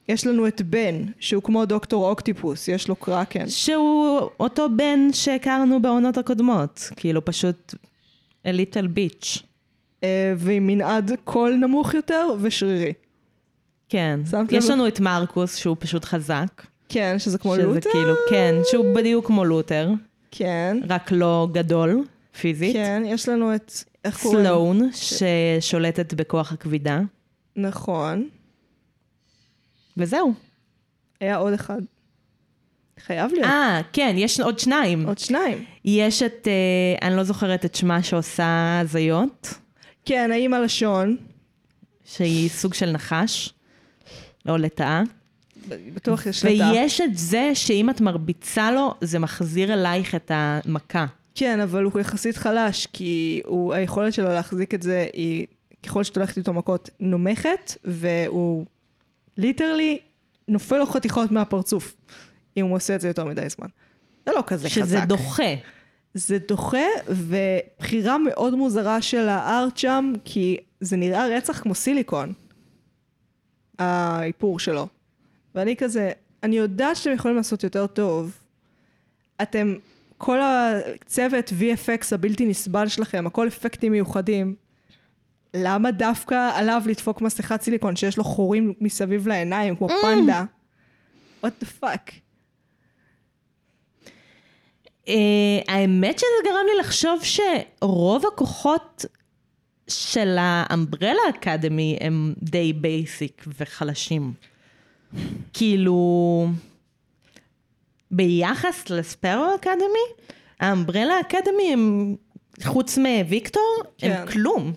יש לנו את בן, שהוא כמו דוקטור אוקטיפוס, יש לו קרקן. שהוא אותו בן שהכרנו בעונות הקודמות. כאילו, פשוט a little bitch. אה, ועם מנעד קול נמוך יותר ושרירי. כן. יש? לנו את מרקוס, שהוא פשוט חזק. כן, שזה כמו שזה לותר? כאילו, כן, שהוא בדיוק כמו לותר, כן, רק לא גדול, פיזית. כן, יש לנו את... איך קוראים? סלון, ששולטת בכוח הכבידה, נכון. וזהו. היה עוד אחד. חייב להיות. אה, כן, יש עוד שניים. עוד שניים. יש את, אה, אני לא זוכרת את שמה שעושה הזיות, כן, האמא לשון. שהיא סוג של נחש, או לטאה. בטוח יש לטאה. ויש את זה שאם את מרביצה לו, זה מחזיר אלייך את המכה. כן, אבל הוא יחסית חלש, כי הוא, היכולת שלו להחזיק את זה היא, ככל שאת הולכת איתו מכות, נומכת, והוא ליטרלי נופל לו חתיכות מהפרצוף, אם הוא עושה את זה יותר מדי זמן. זה לא כזה חזק. שזה דוחה. זה דוחה, ובחירה מאוד מוזרה של הארט שם, כי זה נראה רצח כמו סיליקון, האיפור שלו. ואני כזה, אני יודעת שאתם יכולים לעשות יותר טוב. אתם, כל הצוות VFX הבלתי נסבל שלכם, הכל אפקטים מיוחדים. למה דווקא עליו לדפוק מסכת סיליקון שיש לו חורים מסביב לעיניים, כמו פנדה? what the fuck? Uh, האמת שזה גרם לי לחשוב שרוב הכוחות של ה Umbrella Academy הם די basic וחלשים. כאילו, ביחס ל Sparrow Academy, ה Umbrella Academy הם, חוץ מוויקטור, כן. הם כלום.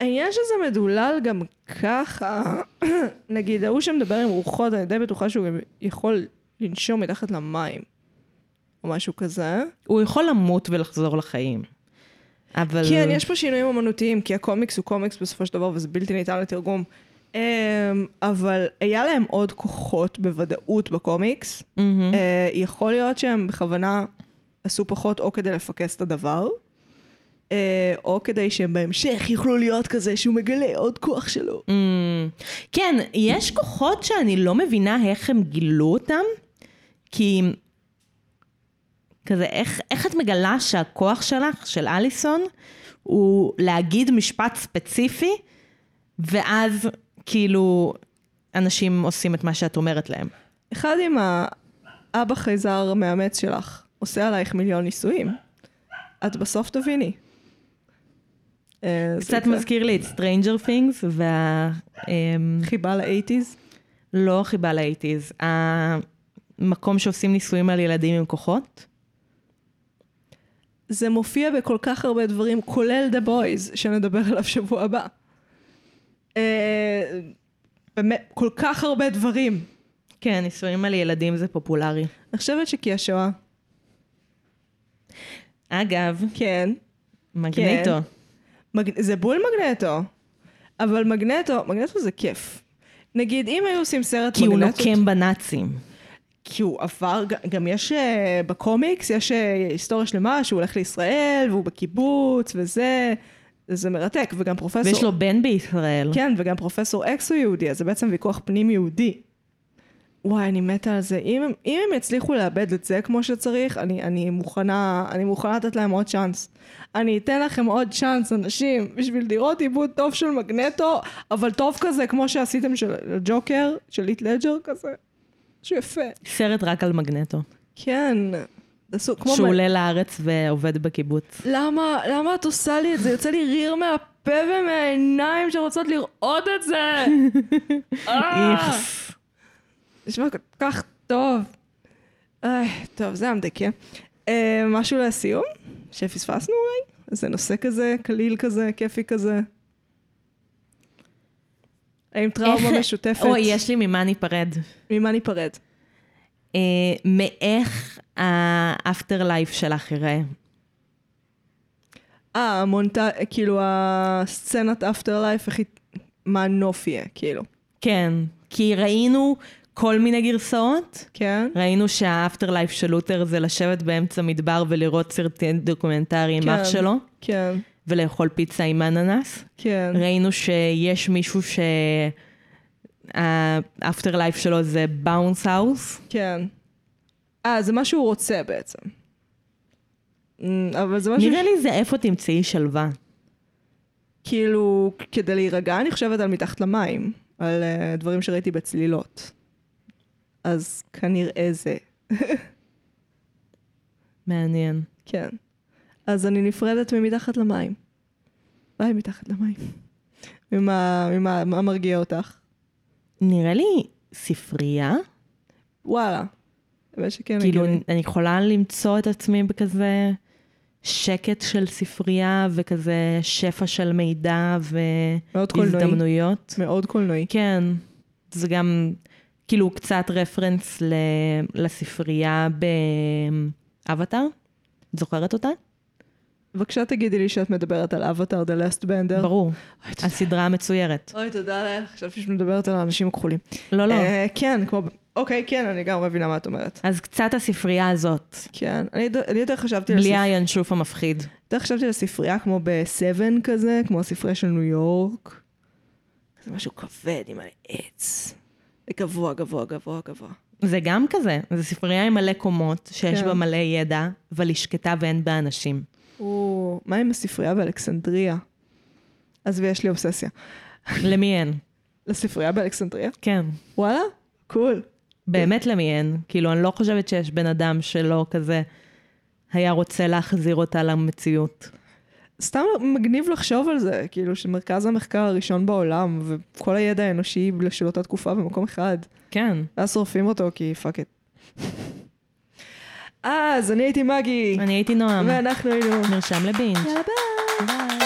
העניין שזה מדולל גם ככה, נגיד ההוא שמדבר עם רוחות, אני די בטוחה שהוא גם יכול לנשום מתחת למים, או משהו כזה. הוא יכול למות ולחזור לחיים. אבל... כן, יש פה שינויים אמנותיים, כי הקומיקס הוא קומיקס בסופו של דבר, וזה בלתי ניתן לתרגום. אמ, אבל היה להם עוד כוחות בוודאות בקומיקס. אה, יכול להיות שהם בכוונה עשו פחות או כדי לפקס את הדבר, אה, או כדי שהם בהמשך יוכלו להיות כזה שהוא מגלה עוד כוח שלו. Mm, כן, יש כוחות שאני לא מבינה איך הם גילו אותם, כי כזה, איך, איך את מגלה שהכוח שלך, של אליסון, הוא להגיד משפט ספציפי, ואז כאילו אנשים עושים את מה שאת אומרת להם. אחד עם האבא חייזר המאמץ שלך עושה עלייך מיליון ניסויים, את בסוף תביני. אה, קצת מזכיר לי את Stranger Things, וה... אמ, חיבה לאייטיז. לא חיבה לאייטיז, המקום שעושים ניסויים על ילדים עם כוחות. זה מופיע בכל כך הרבה דברים, כולל The Boys, שנדבר עליו שבוע הבא. אה, באמת, כל כך הרבה דברים. כן, ניסויים על ילדים זה פופולרי. אני חושבת שכי השואה, אגב, כן, מגניטו. מג... זה בול מגנטו, אבל מגנטו, מגנטו זה כיף. נגיד, אם היו עושים סרט כי הוא מגנטות... נוקם בנאצים. כי הוא עבר, גם יש אה, בקומיקס, יש אה, היסטוריה שלמה שהוא הולך לישראל, והוא בקיבוץ, וזה, זה מרתק, וגם פרופסור... ויש לו בן בישראל. כן, וגם פרופסור אקס הוא יהודי, אז זה בעצם ויכוח פנים יהודי. וואי, אני מתה על זה. אם, אם הם יצליחו לאבד את זה כמו שצריך, אני, אני מוכנה, אני מוכנה לתת להם עוד צ'אנס. אני אתן לכם עוד צ'אנס, אנשים, בשביל לראות עיבוד טוב של מגנטו, אבל טוב כזה, כמו שעשיתם של ג'וקר, של ליט לג'ר כזה. משהו יפה. סרט רק על מגנטו. כן. תעשו, כמו... שהוא עולה לארץ ועובד בקיבוץ. למה, למה את עושה לי את זה? יוצא לי ריר מהפה ומהעיניים שרוצות לראות את זה. אה, איכס. נשמע כל כך טוב. טוב, זה המדכא. אה, משהו לסיום? שפספסנו אולי? איזה נושא כזה, קליל כזה, כיפי כזה. האם טראומה משותפת? אוי, יש לי ממה ניפרד. ממה ניפרד? אה, מאיך האפטר לייף שלך יראה. אה, המונטה, כאילו הסצנת אפטר לייף, איך היא... מה הנוף יהיה, כאילו. כן, כי ראינו כל מיני גרסאות. כן? ראינו שה afterlife של לותר זה לשבת באמצע מדבר ולראות סרטי דוקומנטרי עם אח כן. שלו, כן, ולאכול פיצה עם אננס. כן. ראינו שיש מישהו שה afterlife שלו זה bounce house. כן. אה, זה מה שהוא רוצה בעצם. אבל זה משהו... נראה לי זה איפה תמצאי שלווה. כאילו, כדי להירגע, אני חושבת על מתחת למים, על uh, דברים שראיתי בצלילות. אז כנראה זה, מעניין. כן. אז אני נפרדת ממתחת למים. ביי, מתחת למים. ממה, ממה מה מרגיע אותך? נראה לי ספרייה? וואלה. האמת שכן, כאילו, הגיוני. אני יכולה למצוא את עצמי בכזה שקט של ספרייה וכזה שפע של מידע. והזדמנויות. מאוד קולנועי. כן, זה גם כאילו קצת רפרנס ל... לספרייה באבטאר. את זוכרת אותה? בבקשה תגידי לי שאת מדברת על אבטאר, The Last Bender. ברור, הסדרה המצוירת. אוי, תודה לך, חשבתי שאת מדברת על האנשים הכחולים. לא, לא. אה, כן, כמו... אוקיי, כן, אני גם מבינה מה את אומרת. אז קצת הספרייה הזאת, כן, אני יותר חשבתי בלי הינשוף המפחיד. יותר חשבתי על ספרייה כמו ב-7 כזה, כמו הספרייה של ניו יורק. זה משהו כבד עם העץ. גבוה, גבוה, גבוה, גבוה. זה גם כזה, זו ספרייה עם מלא קומות, שיש כן. בה מלא ידע, אבל היא שקטה ואין בה אנשים. או, מה עם הספרייה באלכסנדריה? עזבי, יש לי אובססיה. למי אין? לספרייה באלכסנדריה? כן. וואלה? cool. באמת למי אין. כאילו, אני לא חושבת שיש בן אדם שלא כזה היה רוצה להחזיר אותה למציאות. סתם מגניב לחשוב על זה, כאילו שמרכז המחקר הראשון בעולם, וכל הידע האנושי של אותה תקופה במקום אחד. כן. ואז שורפים אותו כי fuck it. אז אני הייתי מגי, אני הייתי נועם. ואנחנו היינו... מרשם לבינג'. יאללה ביי. ביי.